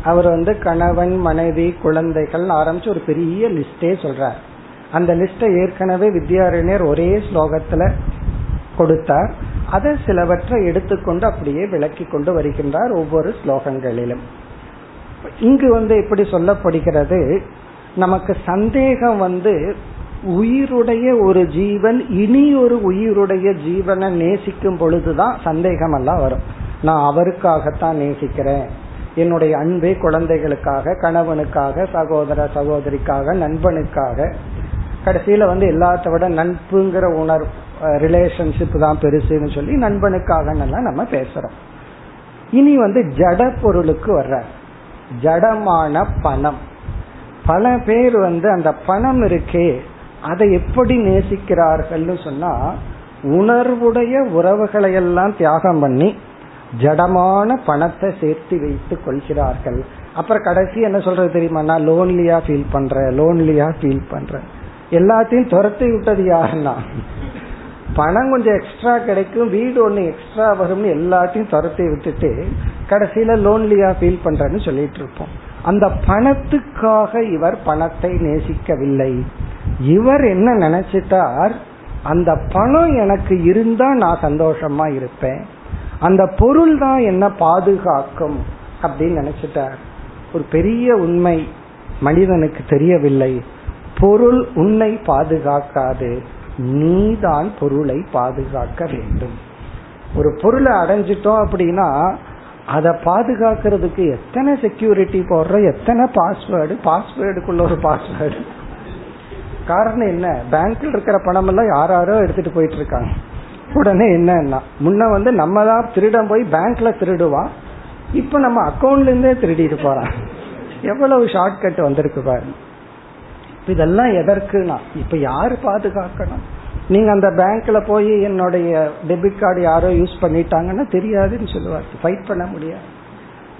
அவர் வந்து கணவன் மனைவி குழந்தைகள் ஆரம்பிச்சு ஒரு பெரிய லிஸ்டே சொல்றார் அந்த லிஸ்டை ஏற்கனவே வித்யாரண்யர் ஒரே ஸ்லோகத்துல கொடுத்தார் அதை சிலவற்றை எடுத்துக்கொண்டு அப்படியே விளக்கி கொண்டு வருகின்றார் ஒவ்வொரு ஸ்லோகங்களிலும். இங்கு வந்து எப்படி சொல்லப்படுகிறது நமக்கு சந்தேகம் வந்து உயிருடைய ஒரு ஜீவன் இனி ஒரு உயிருடைய ஜீவனை நேசிக்கும் பொழுதுதான் சந்தேகம் எல்லாம் வரும். நான் அவருக்காகத்தான் நேசிக்கிறேன். என்னுடைய அன்பே குழந்தைகளுக்காக கணவனுக்காக சகோதர சகோதரிக்காக நண்பனுக்காக. கடைசியில வந்து எல்லாத்த விட நட்புங்கிற உணர்வு ரிலேஷன்ஷிப் தான் பெருசுன்னு சொல்லி நண்பனுக்காக நம்ம பேசுறோம். இனி வந்து ஜட பொருளுக்கு வர்ற ஜடமான பணம். பல பேர் வந்து அந்த பணம் இருக்கே அதை எப்படி நேசிக்கிறார்கள்னு சொன்னா உணர்வுடைய உறவுகளை எல்லாம் தியாகம் பண்ணி ஜடமான பணத்தை சேர்த்து வைத்து கொள்கிறார்கள். அப்புறம் கடைசி என்ன சொல்றது தெரியுமா? நான் லோன்லியா ஃபீல் பண்றேன் லோன்லியா ஃபீல் பண்றேன். எல்லாத்தையும் துரத்தி விட்டது யாருன்னா? பணம் கொஞ்சம் எக்ஸ்ட்ரா கிடைக்கும் வீடு ஒன்று எக்ஸ்ட்ரா வரும்னு எல்லாத்தையும் துரத்தி விட்டுட்டு கடைசியில லோன்லியா ஃபீல் பண்றேன்னு சொல்லிட்டு இருப்போம். அந்த பணத்துக்காக இவர் பணத்தை நேசிக்கவில்லை. இவர் என்ன நினைச்சிட்டார்? அந்த பணம் எனக்கு இருந்தா நான் சந்தோஷமா இருப்பேன். அந்த பொருள் தான் என்ன பாதுகாக்கும் அப்படின்னு நினைச்சிட்டார். ஒரு பெரிய உண்மை மனிதனுக்கு தெரியவில்லை. பொருள் உன்னை பாதுகாக்காது. நீதான் பொருளை பாதுகாக்க வேண்டும். ஒரு பொருளை அடைஞ்சிட்டோம் அப்படின்னா அதை பாதுகாக்கிறதுக்கு எத்தனை செக்யூரிட்டி போடுற எத்தனை பாஸ்வேர்டு பாஸ்வேர்டுக்குள்ள ஒரு பாஸ்வேர்டு காரணம் என்ன? பேங்க்ல இருக்கிற பணம் எல்லாம் யாராரோ எடுத்துட்டு போயிட்டு இருக்காங்க. உடனே என்னன்னா முன்ன வந்து நம்ம தான் திருடம் போய் பேங்க்ல திருடுவான் இப்ப நம்ம அக்கௌண்ட்ல இருந்தே திருடிட்டு போறான். எவ்வளவு ஷார்ட்கட் வந்திருக்கு பாருங்க. இதெல்லாம் எதற்குனா? இப்ப யாரு பாதுகாக்கணும்? நீங்க அந்த பேங்க்ல போய் என்னுடைய டெபிட் கார்டு யாரோ யூஸ் பண்ணிட்டாங்கன்னா தெரியாதுன்னு சொல்லுவார். ஃபைட் பண்ண முடியாது.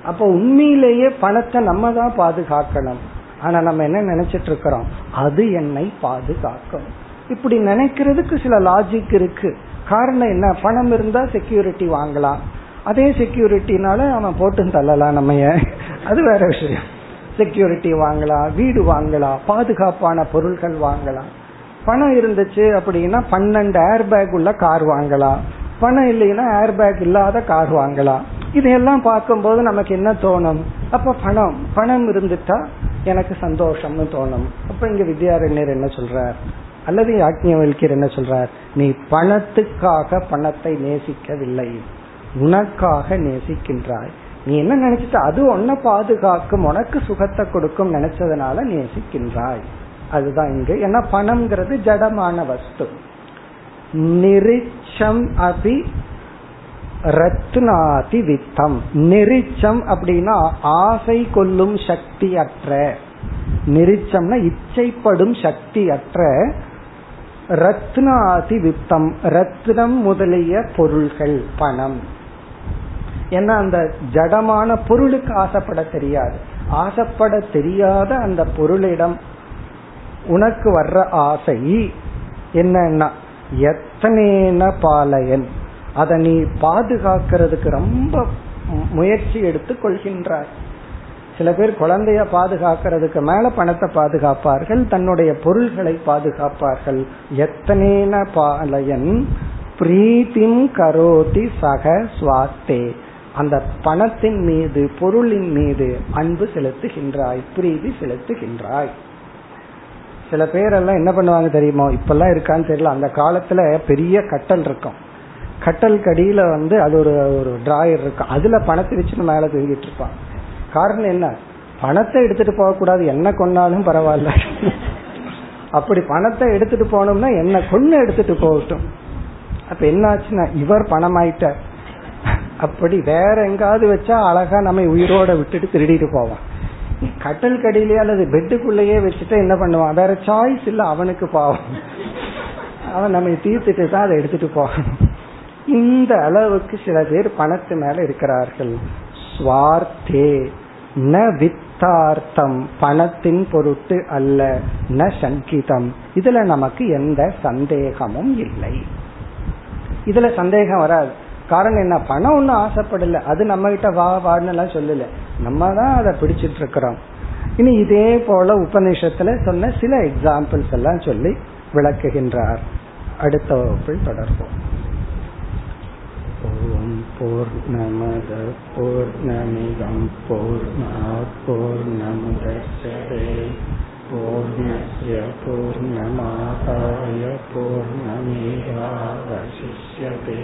அப்போ உண்மையிலேயே பணத்தை நம்ம தான் பாதுகாக்கணும். ஆனா நம்ம என்ன நினைச்சிட்டு இருக்கிறோம்? அது என்னை பாதுகாக்கும். இப்படி நினைக்கிறதுக்கு சில லாஜிக் இருக்கு. காரணம் என்ன? பணம் இருந்தா செக்யூரிட்டி வாங்கலாம். அதே செக்யூரிட்டினால அவன் போட்டு தள்ளலாம் நம்ம அது வேற விஷயம். செக்யூரிட்டி வாங்கலாம் வீடு வாங்கலாம் பாதுகாப்பான பொருட்கள் வாங்கலாம் பணம் இருந்துச்சு அப்படின்னா பன்னெண்டு ஏர் பேக் உள்ள கார் வாங்கலாம் பணம் இல்லைன்னா ஏர் பேக் இல்லாத கார் வாங்கலாம் இதையெல்லாம் பார்க்கும்போது நமக்கு என்ன தோணும்? அப்ப பணம். பணம் இருந்துட்டா எனக்கு சந்தோஷம்னு தோணும். அப்ப இங்க வித்யாரண்யர் என்ன சொல்றார்? அல்லது யாக்ஞவல்யர் என்ன சொல்றார்? நீ பணத்துக்காக பணத்தை நேசிக்கவில்லை. உனக்காக நேசிக்கின்றாய். நீ என்ன நினைச்சிட்ட? அது உன்னை பாதுகாக்கும் உனக்கு சுகத்தை கொடுக்கும் நினைச்சதுனால நேசிக்கின்றாய் அதுதான் இங்கு. ஏன்னா பணம்ங்கிறது ஜடமான வஸ்து. நிரிச்சம் அபி ரத்னாதி வித்தம். நெரிச்சம் அப்படின்னா ஆசை கொள்ளும் சக்தி அற்ற நெரிச்சம்னா இச்சைப்படும் சக்தி அற்ற ரத்னாதி வித்தம். ரத்னம் முதலிய பொருள்கள் பணம். ஏன்னா அந்த ஜடமான பொருளுக்கு ஆசைப்பட தெரியாது. ஆசைப்பட தெரியாத அந்த பொருளிடம் உனக்கு வர்ற ஆசை என்னன்னா எத்தனேன பாலையன் அதை நீ பாதுகாக்கிறதுக்கு ரொம்ப முயற்சி எடுத்து கொள்கின்றாய். சில பேர் குழந்தைய பாதுகாக்கிறதுக்கு மேல பணத்தை பாதுகாப்பார்கள் தன்னுடைய பொருள்களை பாதுகாப்பார்கள். எத்தனேன பாலையன் பிரீத்திம் கரோதி சக சுவாஸ்தே அந்த பணத்தின் மீது பொருளின் மீது அன்பு செலுத்துகின்றாய் பிரீதி செலுத்துகின்றாய். சில பேரெல்லாம் என்ன பண்ணுவாங்க தெரியுமோ? இப்பெல்லாம் இருக்கான்னு தெரியல. அந்த காலத்துல பெரிய கட்டல் இருக்கும். கட்டல் கடியில வந்து அது ஒரு ஒரு டிராயர் இருக்கும். அதுல பணத்தை வச்சுட்டு மேல தூங்கிட்டு இருப்பான் காரணம் என்ன? பணத்தை எடுத்துட்டு போகக்கூடாது. என்ன கொன்னாலும் பரவாயில்ல. அப்படி பணத்தை எடுத்துட்டு போனோம்னா என்ன கொன்னு எடுத்துட்டு போகட்டும். அப்ப என்ன ஆச்சுன்னா இவர் பணமாயிட்ட அப்படி வேற எங்காவது வச்சா அழகா நம்ம உயிரோட விட்டுட்டு திருடிட்டு போவான். கட்டல் கடையிலேயே அல்லது பெட்டுக்குள்ளேயே வச்சுட்டு என்ன பண்ணுவான்? வேற சாய்ஸ் இல்ல அவனுக்கு பாவம். அவன் நம்ம தீர்த்துட்டு தான் அதை எடுத்துட்டு போகணும் இந்த அளவுக்கு சில பேர் பணத்து மேல இருக்கிறார்கள். ஸ்வார்த்தே ந வித்தார்த்தம் பணத்தின் பொருட்டு அல்ல ந சங்கிதம். இதுல நமக்கு எந்த சந்தேகமும் இல்லை. இதுல சந்தேகம் வராது. காரணம் என்ன? பணம் ஒன்னும் ஆசைப்படல. அது நம்ம கிட்ட வா வான்னு எல்லாம் சொல்லல. நம்ம தான் அதை பிடிச்சிட்டு இருக்கிறோம். இனி இதே போல உபநிஷத்துல சொன்ன சில எக்ஸாம்பிள்ஸ் எல்லாம் சொல்லி விளக்குகின்றார். அடுத்த வகுப்பில் தொடர்போம் ஓம் பூர்ணமத பூர்ணமிதம் பூர்ணாத் பூர்ணமுதச்சதே. பூர்ணஸ்ய பூர்ணமாதாய பூர்ணமேவாவசிஷ்யதே.